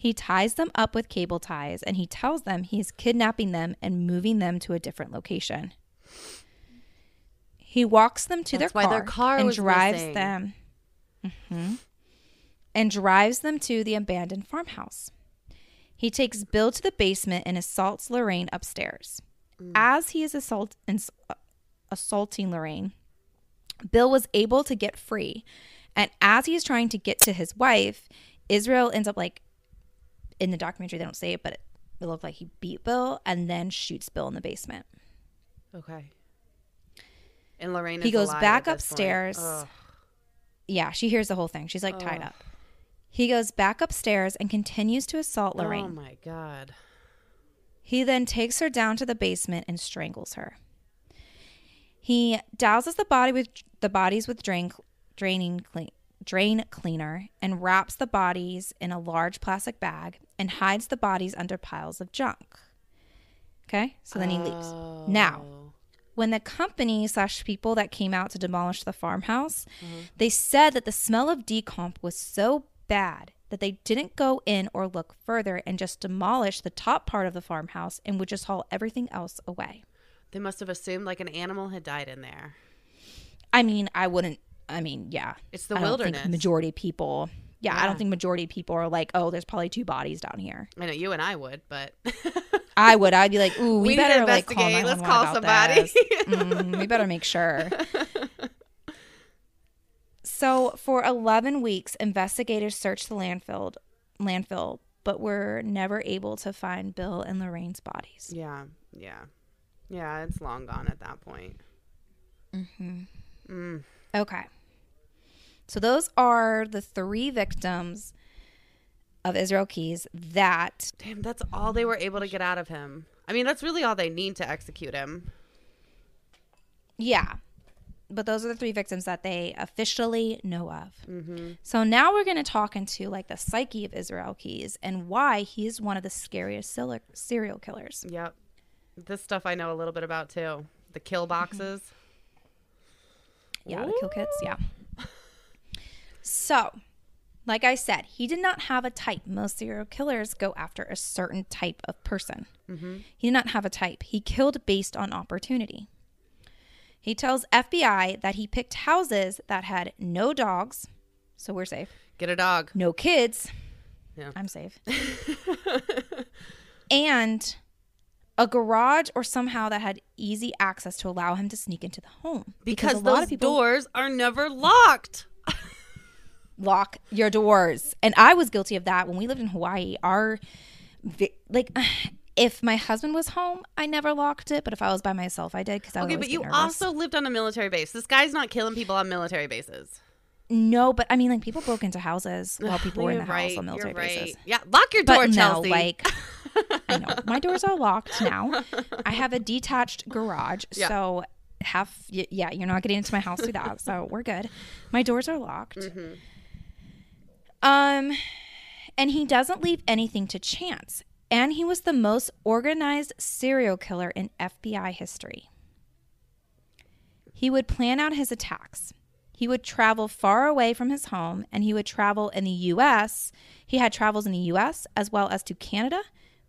He ties them up with cable ties and he tells them he's kidnapping them and moving them to a different location. He walks them to That's their car, their car and drives missing. them Mhm. and drives them to the abandoned farmhouse. He takes Bill to the basement and assaults Lorraine upstairs. Mm. As he is assault, ins- uh, assaulting Lorraine, Bill was able to get free. And as he is trying to get to his wife, Israel ends up like in the documentary, they don't say it, but it, it looked like he beat Bill and then shoots Bill in the basement. Okay. And Lorraine. He goes back upstairs. Yeah, she hears the whole thing. She's like tied up. He goes back upstairs and continues to assault oh, Lorraine. Oh my god. He then takes her down to the basement and strangles her. He douses the body with the bodies with drain draining clean, drain cleaner and wraps the bodies in a large plastic bag and hides the bodies under piles of junk. Okay, so then he leaves. Now, Oh. when the company slash people that came out to demolish the farmhouse, Mm-hmm. they said that the smell of decomp was so bad that they didn't go in or look further and just demolish the top part of the farmhouse and would just haul everything else away. They must have assumed like an animal had died in there. I mean, I wouldn't. I mean, yeah, It's the I wilderness. think majority people. Yeah, I don't think majority of people are like, oh, there's probably two bodies down here. I know you and I would, but I would. I'd be like, ooh, we, We better like call investigate. Let's call somebody. Mm, we better make sure. so for 11 weeks, investigators searched the landfill, landfill, but were never able to find Bill and Lorraine's bodies. yeah, yeah, yeah. It's long gone at that point. Hmm. Mm. Okay. So those are the three victims of Israel Keyes that Damn, that's all they were able to get out of him. I mean, that's really all they need to execute him. Yeah. But those are the three victims that they officially know of. Mm-hmm. So now we're going to talk into like the psyche of Israel Keyes and why he is one of the scariest sil- serial killers. Yep. This stuff I know a little bit about too. The kill boxes. Yeah, the kill kits. Yeah. So, like I said, he did not have a type. Most serial killers go after a certain type of person. Mm-hmm. He did not have a type. He killed based on opportunity. He tells FBI that he picked houses that had no dogs, so we're safe. Get a dog. No kids. Yeah. I'm safe. and a garage or somehow that had easy access to allow him to sneak into the home. Because, a those lot of people doors are never locked. lock your doors. And I was guilty of that when we lived in Hawaii. Our like if my husband was home, I never locked it, but if I was by myself, I did because I was. Okay, but you nervous. also lived on a military base. This guy's not killing people on military bases. no, but I mean, like people broke into houses while people were in the right. house on military right. bases. Yeah, lock your door, But no, Chelsea. like I know my doors are locked now. I have a detached garage, Yeah. so half yeah, you're not getting into my house through that, so we're good. My doors are locked. Mm-hmm. Um, and he doesn't leave anything to chance. And he was the most organized serial killer in FBI history. He would plan out his attacks. He would travel far away from his home and he would travel in the US. He had travels in the US as well as to Canada,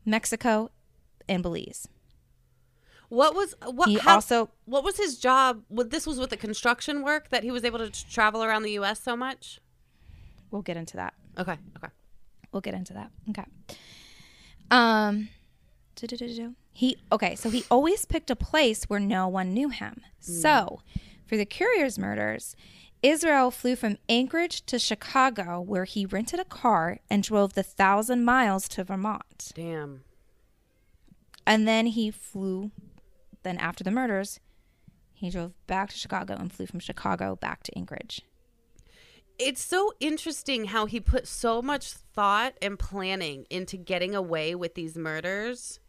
Mexico, and Belize. what was what? He how- also what was his job? What this was with the construction work that he was able to travel around the U.S. so much. We'll get into that. Okay, okay. We'll get into that. Okay. Um he okay, so he always picked a place where no one knew him. So, for the Currier's murders, Israel flew from Anchorage to Chicago where he rented a car and drove the 1000 miles to Vermont. Damn. And then he flew then after the murders, he drove back to Chicago and flew from Chicago back to Anchorage. It's so interesting how he put so much thought and planning into getting away with these murders,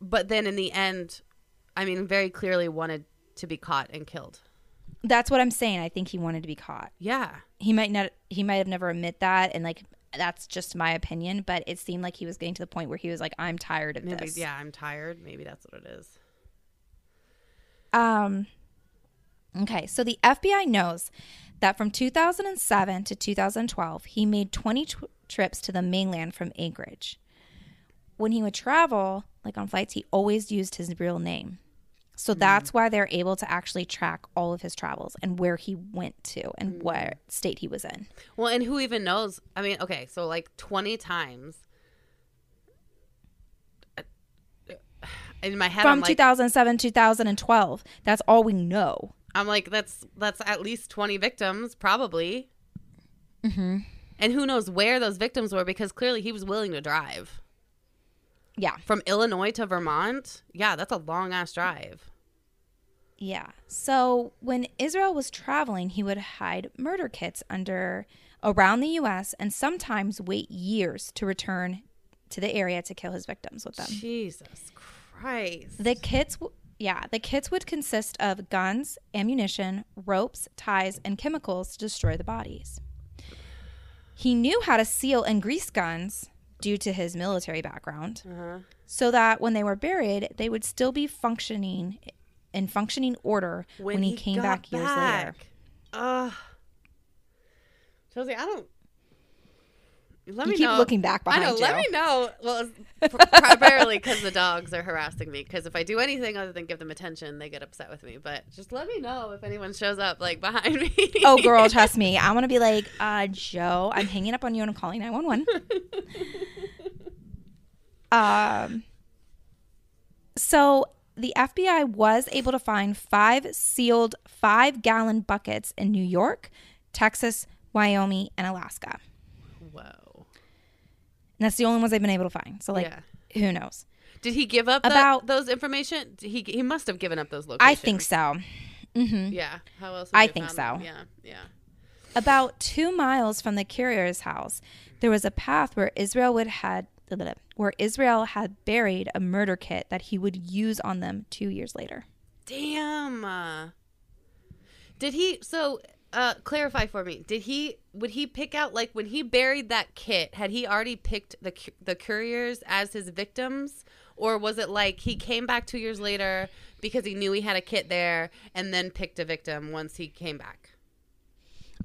but then in the end, I mean, very clearly wanted to be caught and killed. That's what I'm saying. I think he wanted to be caught. Yeah. he might not he might have never admit that and like that's just my opinion but it seemed like he was getting to the point where he was like i'm tired of Maybe, this yeah, I'm tired. Maybe that's what it is. um okay so the fbi knows that from 2007 to 2012 he made 20 tw- trips to the mainland from anchorage. When he would travel like on flights he always used his real name. So hmm. that's why they're able to actually track all of his travels and where he went to and hmm. what state he was in. Well, and who even knows? I mean, okay, so like 20 times. Uh, uh, in my head, from I'm like, 2007 2012 that's all we know I'm like, that's that's at least 20 victims, probably. Mm-hmm. And who knows where those victims were because clearly he was willing to drive yeah from Illinois to Vermont. Yeah, that's a long ass drive. yeah so when israel was traveling he would hide murder kits under around the us and sometimes wait years to return to the area to kill his victims with them Jesus Christ. the kits w- yeah the kits would consist of guns ammunition ropes ties and chemicals to destroy the bodies he knew how to seal and grease guns due to his military background Uh-huh. so that when they were buried, they would still be functioning in functioning order when, he, came got back, years later. back. Ugh. Chelsea, I don't. Let You me keep know. looking back behind I know. behind Let me know. Well, primarily because the dogs are harassing me. Because if I do anything other than give them attention, they get upset with me. But just let me know if anyone shows up like behind me. Oh, girl, trust me. I want to be like, uh, Joe, I'm hanging up on you and I'm calling 911. um, so the FBI was able to find five sealed five gallon buckets in New York, Texas, Wyoming, and Alaska. Whoa. And that's the only ones they've been able to find. So, like, Yeah. who knows? Did he give up About- those information? He he must have given up those locations. I think so. hmm Yeah. How else? Would I think found them? so. Yeah. Yeah. About two miles from the Currier's house, there was a path where Israel would had where Israel had buried a murder kit that he would use on them two years later. Damn. Did he? So, uh, clarify for me. Did he? Would he pick out like when he buried that kit? Had he already picked the the Curriers as his victims, or was it like he came back two years later because he knew he had a kit there, and then picked a victim once he came back?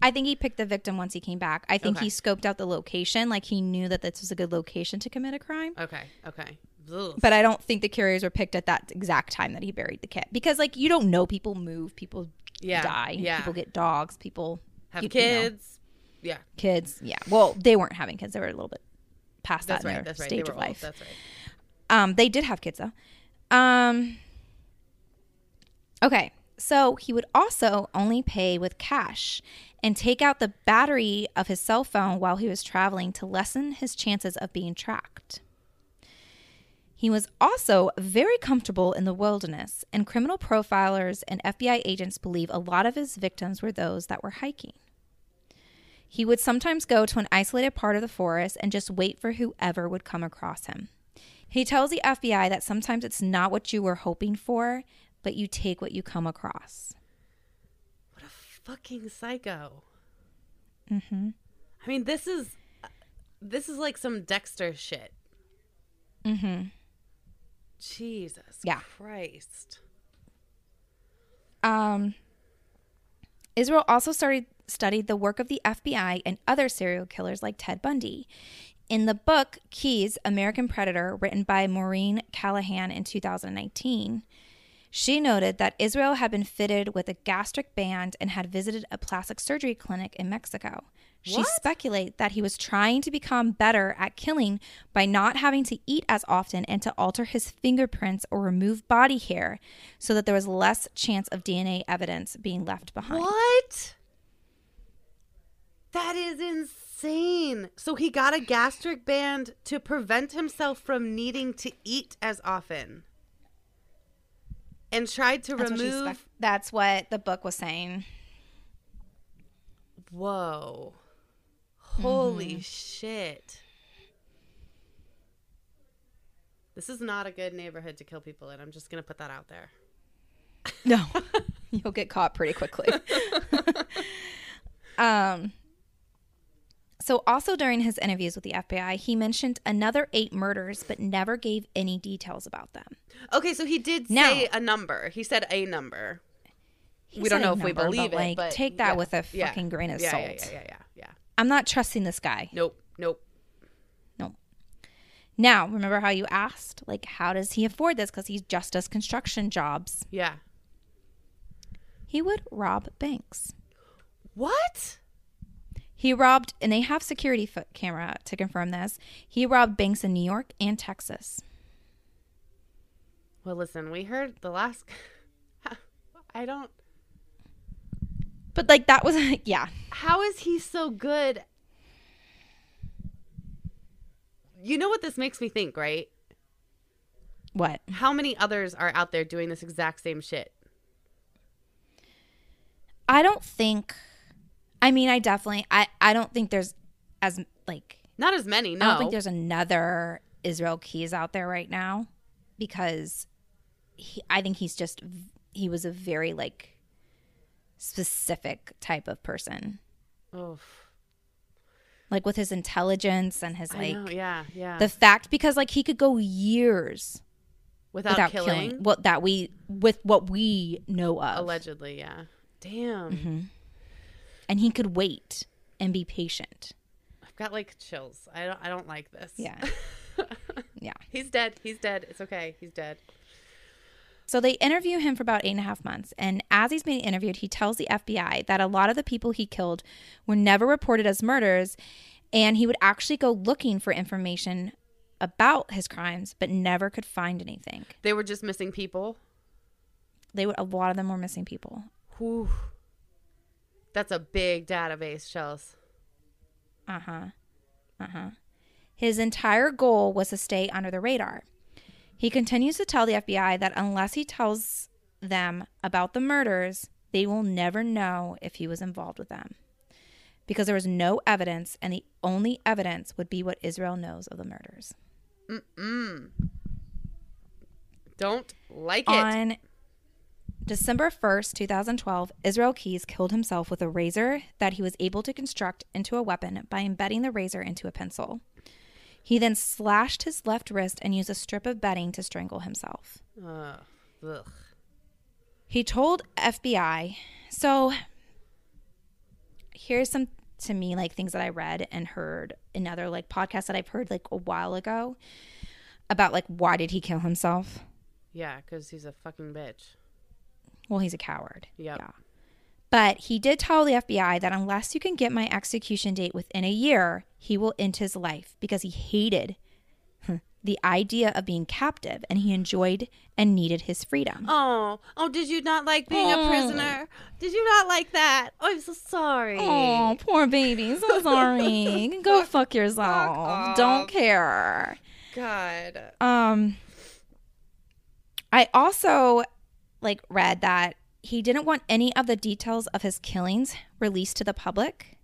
I think he picked the victim once he came back. I think Okay. he scoped out the location, like he knew that this was a good location to commit a crime. Okay. Okay. ugh. But I don't think the Curriers were picked at that exact time that he buried the kit because, like, you don't know. People move, people Yeah, die, yeah. people get dogs, people have you- you know, kids. Yeah, kids. Yeah. Well, they weren't having kids; they were a little bit past that's that in right. their That's right. Stage of old. life. That's right. Um, they did have kids though. Um, okay, so he would also only pay with cash and take out the battery of his cell phone while he was traveling to lessen his chances of being tracked. He was also very comfortable in the wilderness, and criminal profilers and FBI agents believe a lot of his victims were those that were hiking. He would sometimes go to an isolated part of the forest and just wait for whoever would come across him. He tells the FBI that sometimes it's not what you were hoping for, but you take what you come across. What a fucking psycho. Mm-hmm. I mean, this is this is like some Dexter shit. Mm-hmm. Jesus Yeah. Christ. Um, Israel also started studied the work of the FBI and other serial killers like Ted Bundy. In the book Keyes, American Predator, written by Maureen Callahan in 2019, she noted that Israel had been fitted with a gastric band and had visited a plastic surgery clinic in Mexico. She What? speculated that he was trying to become better at killing by not having to eat as often and to alter his fingerprints or remove body hair so that there was less chance of DNA evidence being left behind. What? That is insane. So he got a gastric band to prevent himself from needing to eat as often. And tried to That's what, she remove that's what the book was saying. Whoa. Holy Mm-hmm. shit. This is not a good neighborhood to kill people in. I'm just going to put that out there. No, you'll get caught pretty quickly. um. So, also during his interviews with the FBI, he mentioned another eight murders, but never gave any details about them. Okay, so he did Now- say a number. He said a number. He we don't know if we believe but, it, like, but take that yeah, with a yeah, fucking grain of yeah, salt. Yeah, yeah, yeah, yeah, yeah. I'm not trusting this guy. Nope, nope. Nope. Now, remember how you asked, like, how does he afford this? Because he just does construction jobs. Yeah. He would rob banks. What? He robbed, and they have security foot camera to confirm this. He robbed banks in New York and Texas. Well, listen, we heard the last. I don't. But like that was yeah. How is he so good? You know what this makes me think, right? What? How many others are out there doing this exact same shit? I don't think I mean I definitely I I don't think there's as like Not as many, no. I don't think there's another Israel Keyes out there right now because he, I think he's just he was a very like specific type of person. Oof. Like with his intelligence and his I like know, yeah, yeah. the fact because like he could go years without, without killing, killing. what that we with what we know of allegedly, yeah. Damn. Mm-hmm. and he could wait and be patient I've got like chills. I don't I don't like this. yeah yeah He's dead. He's dead. It's okay. He's dead. So they interview him for about eight and a half months and as he's being interviewed he tells the fbi that a lot of the people he killed were never reported as murders and he would actually go looking for information about his crimes but never could find anything They were just missing people. they would a lot of them were missing people Whew. That's a big database, Shells. Uh huh. Uh huh. His entire goal was to stay under the radar. He continues to tell the FBI that unless he tells them about the murders, they will never know if he was involved with them. Because there was no evidence, and the only evidence would be what Israel knows of the murders. Mm-mm. Don't like it. On December 1st, 2012, Israel Keyes killed himself with a razor that he was able to construct into a weapon by embedding the razor into a pencil. He then slashed his left wrist and used a strip of bedding to strangle himself. Ugh. Ugh. He told FBI, so here's some to me like things that I read and heard in other like podcasts that I've heard like a while ago. about like why did he kill himself? Yeah, because he's a fucking bitch. Well, he's a coward. Yep. Yeah. But he did tell the FBI that unless you can get my execution date within a year, he will end his life because he hated the idea of being captive and he enjoyed and needed his freedom. Oh, oh, did you not like being Oh. a prisoner? Did you not like that? Oh, I'm so sorry. Oh, poor baby. So sorry. Go fuck yourself. off. Don't care. God. Um I also like read that he didn't want any of the details of his killings released to the public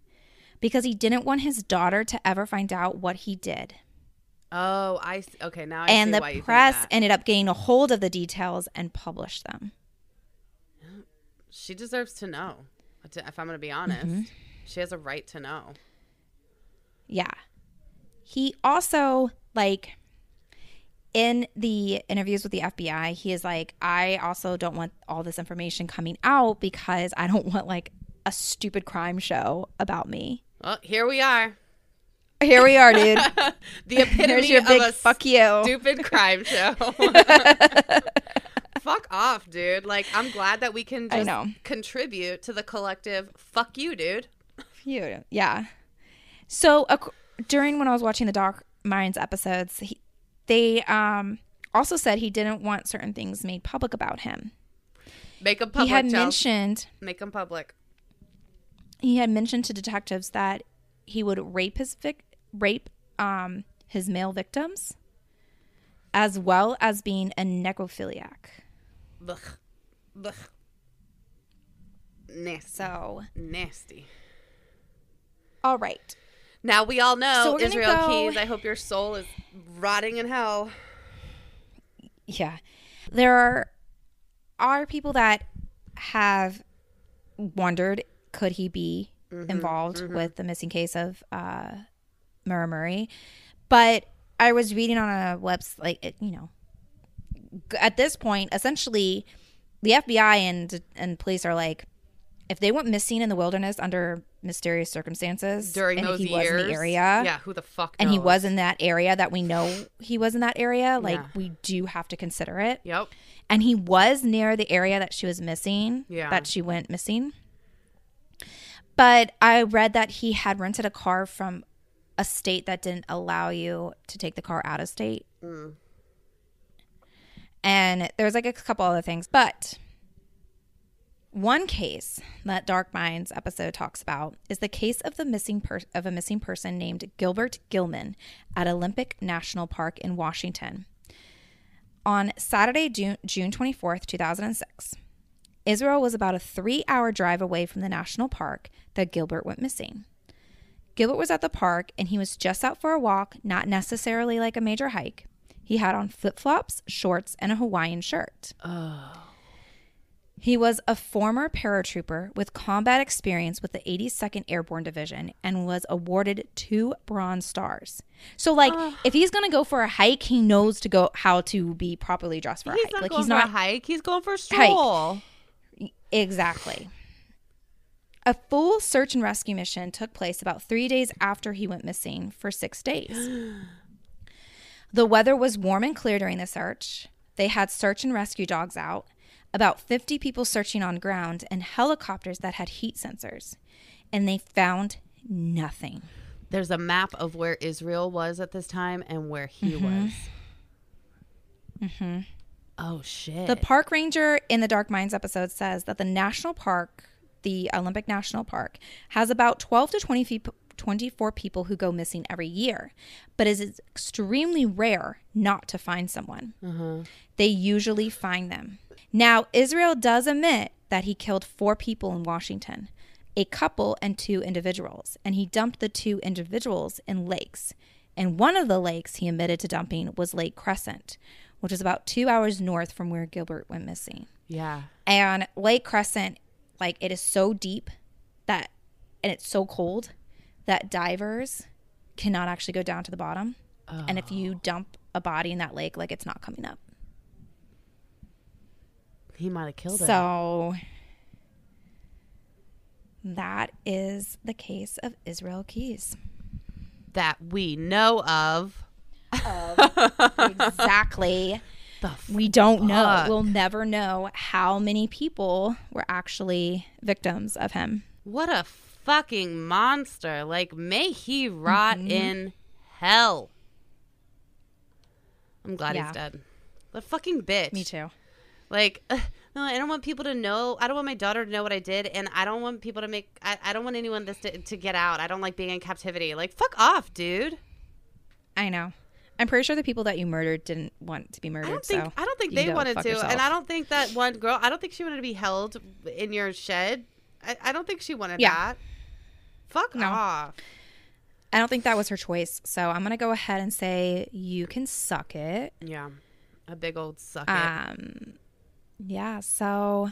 because he didn't want his daughter to ever find out what he did. Oh, I okay. Now I and see the press ended up getting a hold of the details and published them. she deserves to know. If I'm going to be honest, Mm-hmm. she has a right to know. Yeah. He also like in the interviews with the FBI, he is like, I also don't want all this information coming out because I don't want like a stupid crime show about me. Well, here we are. Here we are, dude. The epitome your of big a fuck you. stupid crime show. fuck off, dude. Like, I'm glad that we can I just know. contribute to the collective. Fuck you, dude. You, yeah. So ac- during when I was watching the Dark Minds episodes, he, they um also said he didn't want certain things made public about him. Make them public. he had mentioned Make them public. he had mentioned to detectives that he would rape his vic- rape um his male victims as well as being a necrophiliac. Ugh. Ugh. Nasty. So, Nasty. all right. Now we all know So Israel go- Keyes. I hope your soul is rotting in hell. Yeah. There are are people that have wondered could he be involved with the missing case of uh Maura Murray. But I was reading on a website like it, you know at this point essentially the FBI and and police are like if they went missing in the wilderness under mysterious circumstances During and those he was years. in the area Yeah, who the fuck and he was in that area that we know he was in that area like Yeah. we do have to consider it Yep. and he was near the area that she was missing Yeah. that she went missing but i read that he had rented a car from a state that didn't allow you to take the car out of state mm. and there's like a couple other things but one case that Dark Minds episode talks about is the case of the missing per- of a missing person named Gilbert Gilman at Olympic National Park in Washington. On Saturday, June, June 24th, 2006, Israel was about a three hour drive away from the national park that Gilbert went missing. Gilbert was at the park and he was just out for a walk, not necessarily like a major hike. He had on flip flops, shorts, and a Hawaiian shirt. He was a former paratrooper with combat experience with the 82nd Airborne Division and was awarded two Bronze Stars. So, like, if he's gonna go for a hike, he knows to go how to be properly dressed for a He's hike. not like, going he's for not a hike. He's going for a Hike. stroll. Exactly. A full search and rescue mission took place about three days after he went missing for six days. the weather was warm and clear during the search. They had search and rescue dogs out, about 50 people searching on ground, and helicopters that had heat sensors. And they found nothing. There's a map of where Israel was at this time and where he Mm-hmm. was. Mm-hmm. Oh shit. The park ranger in the Dark Minds episode says that the national park, the Olympic National Park, has about 12 to 20 feet, 24 people who go missing every year, but it is extremely rare not to find someone. They usually find them. Now, Israel does admit that he killed four people in Washington, a couple and two individuals, and he dumped the two individuals in lakes. And one of the lakes he admitted to dumping was Lake Crescent, which is about two hours north from where Gilbert went missing. yeah. And Lake Crescent, like it is so deep that, and it's so cold that divers cannot actually go down to the bottom. And if you oh. dump a body in that lake, like it's not coming up. He might have killed him. So that is the case of Israel Keyes. that we know of. of exactly. The We don't know. We'll never know how many people were actually victims of him. What a fucking monster. Like, may he rot Mm-hmm. in hell. I'm glad Yeah. he's dead. The fucking bitch. Me too. Like, no, I don't want people to know. I don't want my daughter to know what I did. And I don't want people to make, I, I don't want anyone this to, to get out. I don't like being in captivity. Like, fuck off, dude. I know. I'm pretty sure the people that you murdered didn't want to be murdered. I don't think so I don't think they wanted to, yourself. and I don't think that one girl. I don't think she wanted to be held in your shed. I, I don't think she wanted Yeah. that. Fuck No. off. I don't think that was her choice. So I'm gonna go ahead and say you can suck it. Yeah, a big old suck it. Um, yeah. So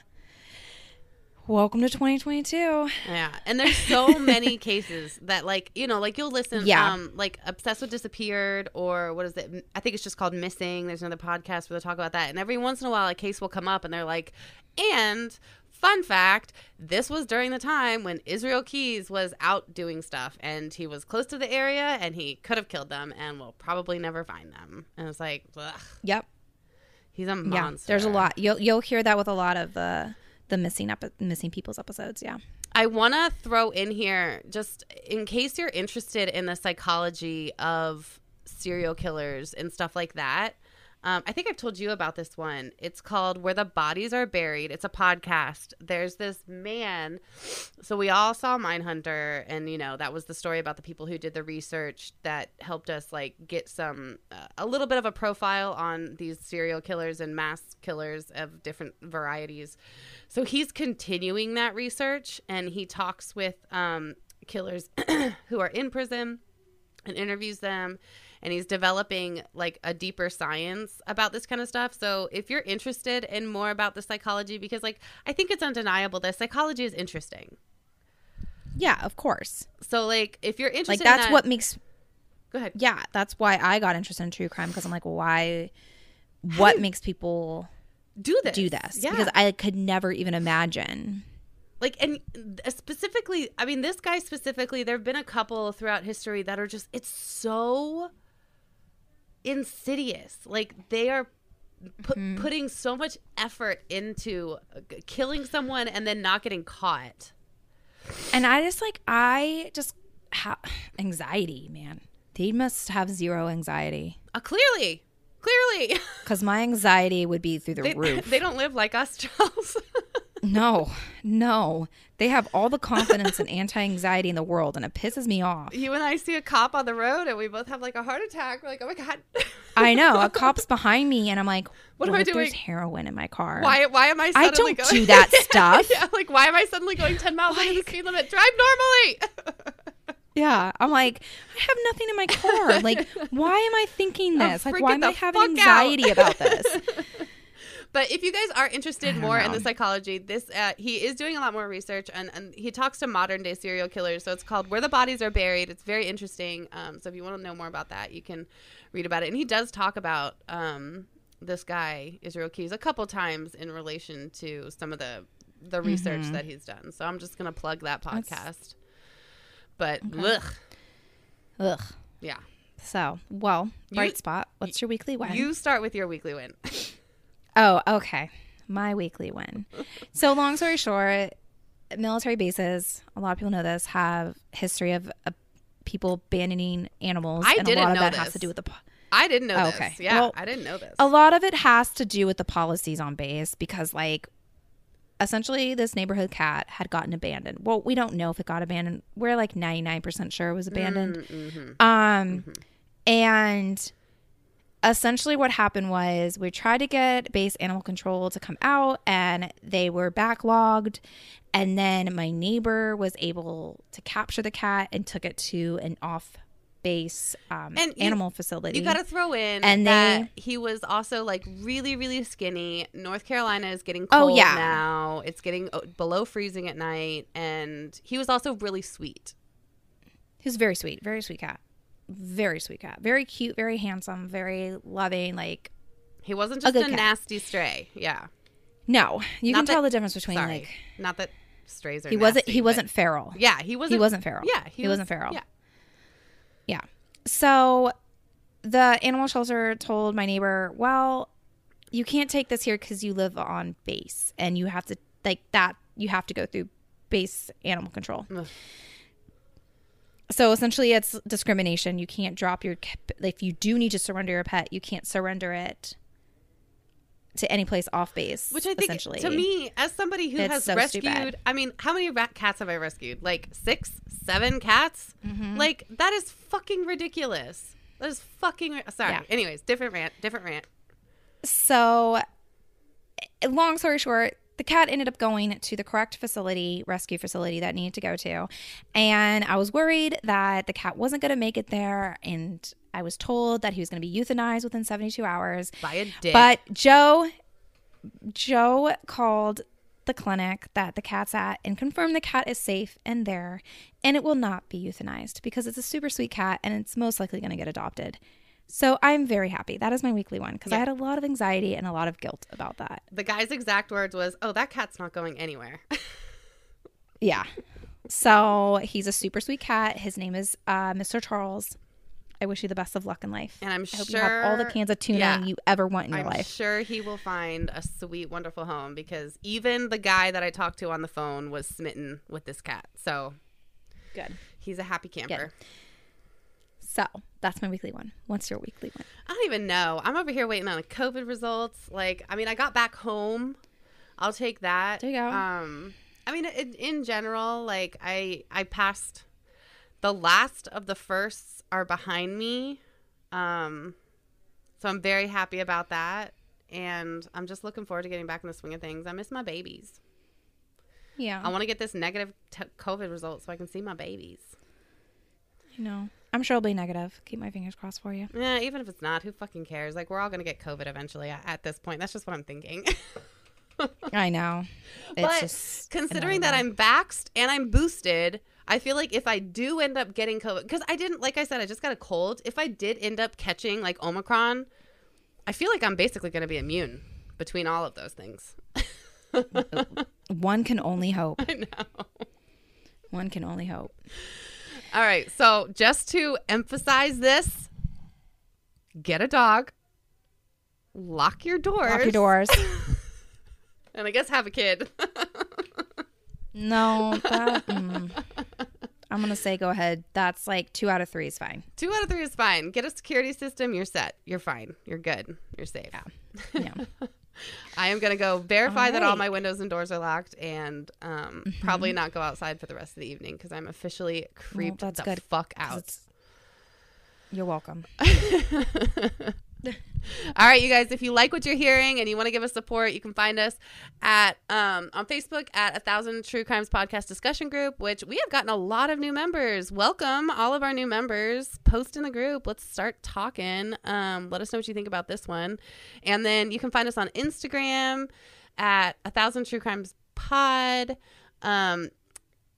welcome to 2022. Yeah, and there's so many cases that, like, you know, like you'll listen, Yeah. um, like obsessed with disappeared, or what is it? I think it's just called missing. There's another podcast where they talk about that, and every once in a while, a case will come up, and they're like, and fun fact, this was during the time when Israel Keyes was out doing stuff, and he was close to the area, and he could have killed them, and we'll probably never find them. And it's like, ugh, Yep. He's a Yeah. monster. There's a lot. You'll you'll hear that with a lot of the the missing epi- missing people's episodes. Yeah. I want to throw in here, just in case you're interested in the psychology of serial killers and stuff like that. Um, I think I've told you about this one. It's called Where the Bodies Are Buried. It's a podcast. There's this man. So we all saw Mindhunter, and you know that was the story about the people who did the research that helped us like get some uh, a little bit of a profile on these serial killers and mass killers of different varieties. So he's continuing that research, and he talks with um, killers who are in prison and interviews them and he's developing like a deeper science about this kind of stuff so if you're interested in more about the psychology because like i think it's undeniable that psychology is interesting Yeah. Of course. so like if you're interested Like in that's that- what makes. go ahead Yeah. That's why I got interested in true crime because I'm like, why? What makes people do this do this? yeah Because I could never even imagine. like and uh, specifically i mean this guy specifically there have been a couple throughout history that are just it's so insidious like they are Mm-hmm. putting so much effort into uh, killing someone and then not getting caught And I just like I just have anxiety, man. They must have zero anxiety uh, clearly clearly because my anxiety would be through the they, roof. they don't live like us charles no, no, they have all the confidence and anti-anxiety in the world, and it pisses me off. you and i see a cop on the road and we both have like a heart attack we're like oh my god I know a cop's behind me, and I'm like, What what, am I doing? there's heroin in my car? why why am i I don't going do that stuff. yeah like why am i suddenly going 10 miles over the speed limit drive normally Yeah, I'm like, I have nothing in my car. Like, why am I thinking I'm this? Like, why am I having fuck out. anxiety about this? But if you guys are interested more in the psychology, this uh, he is doing a lot more research and, and he talks to modern day serial killers. So it's called Where the Bodies Are Buried. It's very interesting. Um, so if you want to know more about that, you can read about it. And he does talk about um, this guy Israel Keyes a couple times in relation to some of the the research that he's done. So I'm just gonna plug that podcast. But ugh, Ugh. yeah, So, well, You- bright spot. What's your weekly win? you start with your weekly win. Oh, okay. My weekly win. so, long story short, military bases, a lot of people know this, have history of uh, people abandoning animals. I and didn't a lot know of that has this. to do with the. po- I didn't know Oh, this. Yeah, Well, I didn't know this. A lot of it has to do with the policies on base because, like, essentially, this neighborhood cat had gotten abandoned. Well, we don't know if it got abandoned. We're like 99% sure it was abandoned. Mm-hmm. Um, and essentially what happened was we tried to get base animal control to come out and they were backlogged and then my neighbor was able to capture the cat and took it to an off base um, And you- animal facility You got to throw in And that he was also like really, really skinny. North Carolina is getting Oh, cold yeah. now. It's getting uh, below freezing at night, and he was also really sweet. he was very sweet very sweet cat very sweet cat very cute very handsome very loving like He wasn't just a, cat. nasty stray. Yeah, no you Not can that- tell the difference between sorry, like not that strays are. he wasn't nasty, he wasn't feral Yeah, he wasn't. he wasn't feral Yeah, he, wasn't feral Yeah, Yeah. So the animal shelter told my neighbor, "Well, you can't take this here because you live on base, and you have to like that. You have to go through base animal control." Ugh. So essentially, it's discrimination. You can't drop your if you do need to surrender your pet, you can't surrender it to any place off base. Which I think, essentially, to me, as somebody who It's has so rescued, stupid. I mean, how many rat cats have I rescued? Like six, seven cats? Mm-hmm. Like that is fucking ridiculous. That is fucking. Sorry. Yeah. Anyways, different rant. Different rant. So, long story short, the cat ended up going to the correct facility, rescue facility that needed to go to. And I was worried that the cat wasn't going to make it there. And I was told that he was going to be euthanized within 72 hours. By a dick. But Joe, Joe called the clinic that the cat's at and confirmed the cat is safe and there, and it will not be euthanized because it's a super sweet cat and it's most likely going to get adopted. So I'm very happy. That is my weekly one because I had a lot of anxiety and a lot of guilt about that. the guy's exact words was, "Oh, that cat's not going anywhere." Yeah. So he's a super sweet cat. His name is uh, Mr. Charles. I wish you the best of luck in life. And I'm I hope sure you have all the cans of tuna yeah. you ever want in your life. I'm sure he will find a sweet, wonderful home because even the guy that I talked to on the phone was smitten with this cat. So Good. he's a happy camper. So that's my weekly one. What's your weekly one? I don't even know. I'm over here waiting on the COVID results. Like, I mean, I got back home. I'll take that. There you go. Um, I mean, in, in general, like I I passed the last of the firsts are behind me. Um, so I'm very happy about that, and I'm just looking forward to getting back in the swing of things. I miss my babies. Yeah. I want to get this negative t- COVID result so I can see my babies. I know. I'm sure it'll be negative. Keep my fingers crossed for you. Yeah, even if it's not, who fucking cares? Like, we're all gonna get COVID eventually. At, this point, that's just what I'm thinking. I know. It's but just considering that. I'm vaxxed and I'm boosted, I feel like if I do end up getting COVID, because I didn't, like I said, I just got a cold. If I did end up catching like Omicron, I feel like I'm basically going to be immune between all of those things. one can only hope. I know. One can only hope. All right. So just to emphasize this, get a dog, lock your doors, Lock your doors. and I guess have a kid. no, that, mm. I'm gonna say go ahead. That's like two out of three is fine. Two out of three is fine. Get a security system. You're set. You're fine. You're good. You're safe. Yeah. I am going to go verify All that all my windows and doors are locked and um, probably not go outside for the rest of the evening because I'm officially creeped that's the good, fuck out. You're welcome. All right, you guys, if you like what you're hearing and you want to give us support, you can find us at um, on Facebook at a thousand true crimes podcast discussion group, which we have gotten a lot of new members. Welcome all of our new members. Post in the group. Let's start talking. Um, let us know what you think about this one. And then you can find us on Instagram at a thousand true crimes pod. Um,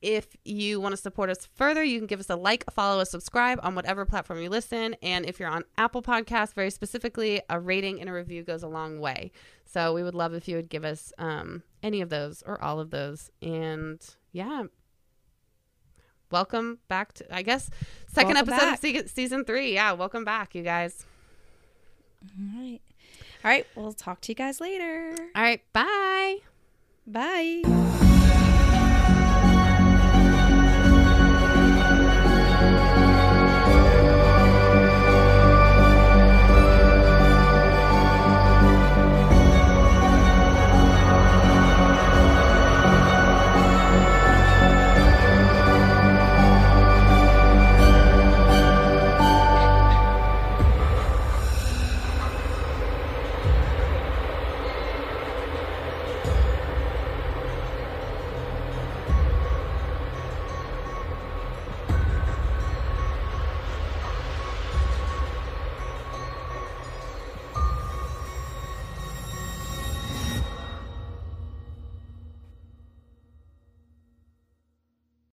if you want to support us further, you can give us a like, follow us, subscribe on whatever platform you listen. And if you're on Apple Podcasts, very specifically, a rating and a review goes a long way. So we would love if you would give us um, any of those or all of those. And yeah, welcome back to, I guess, second Welcome episode back. of se- season three. Yeah, welcome back, you guys. All right. All right. We'll talk to you guys later. All right, bye. Bye.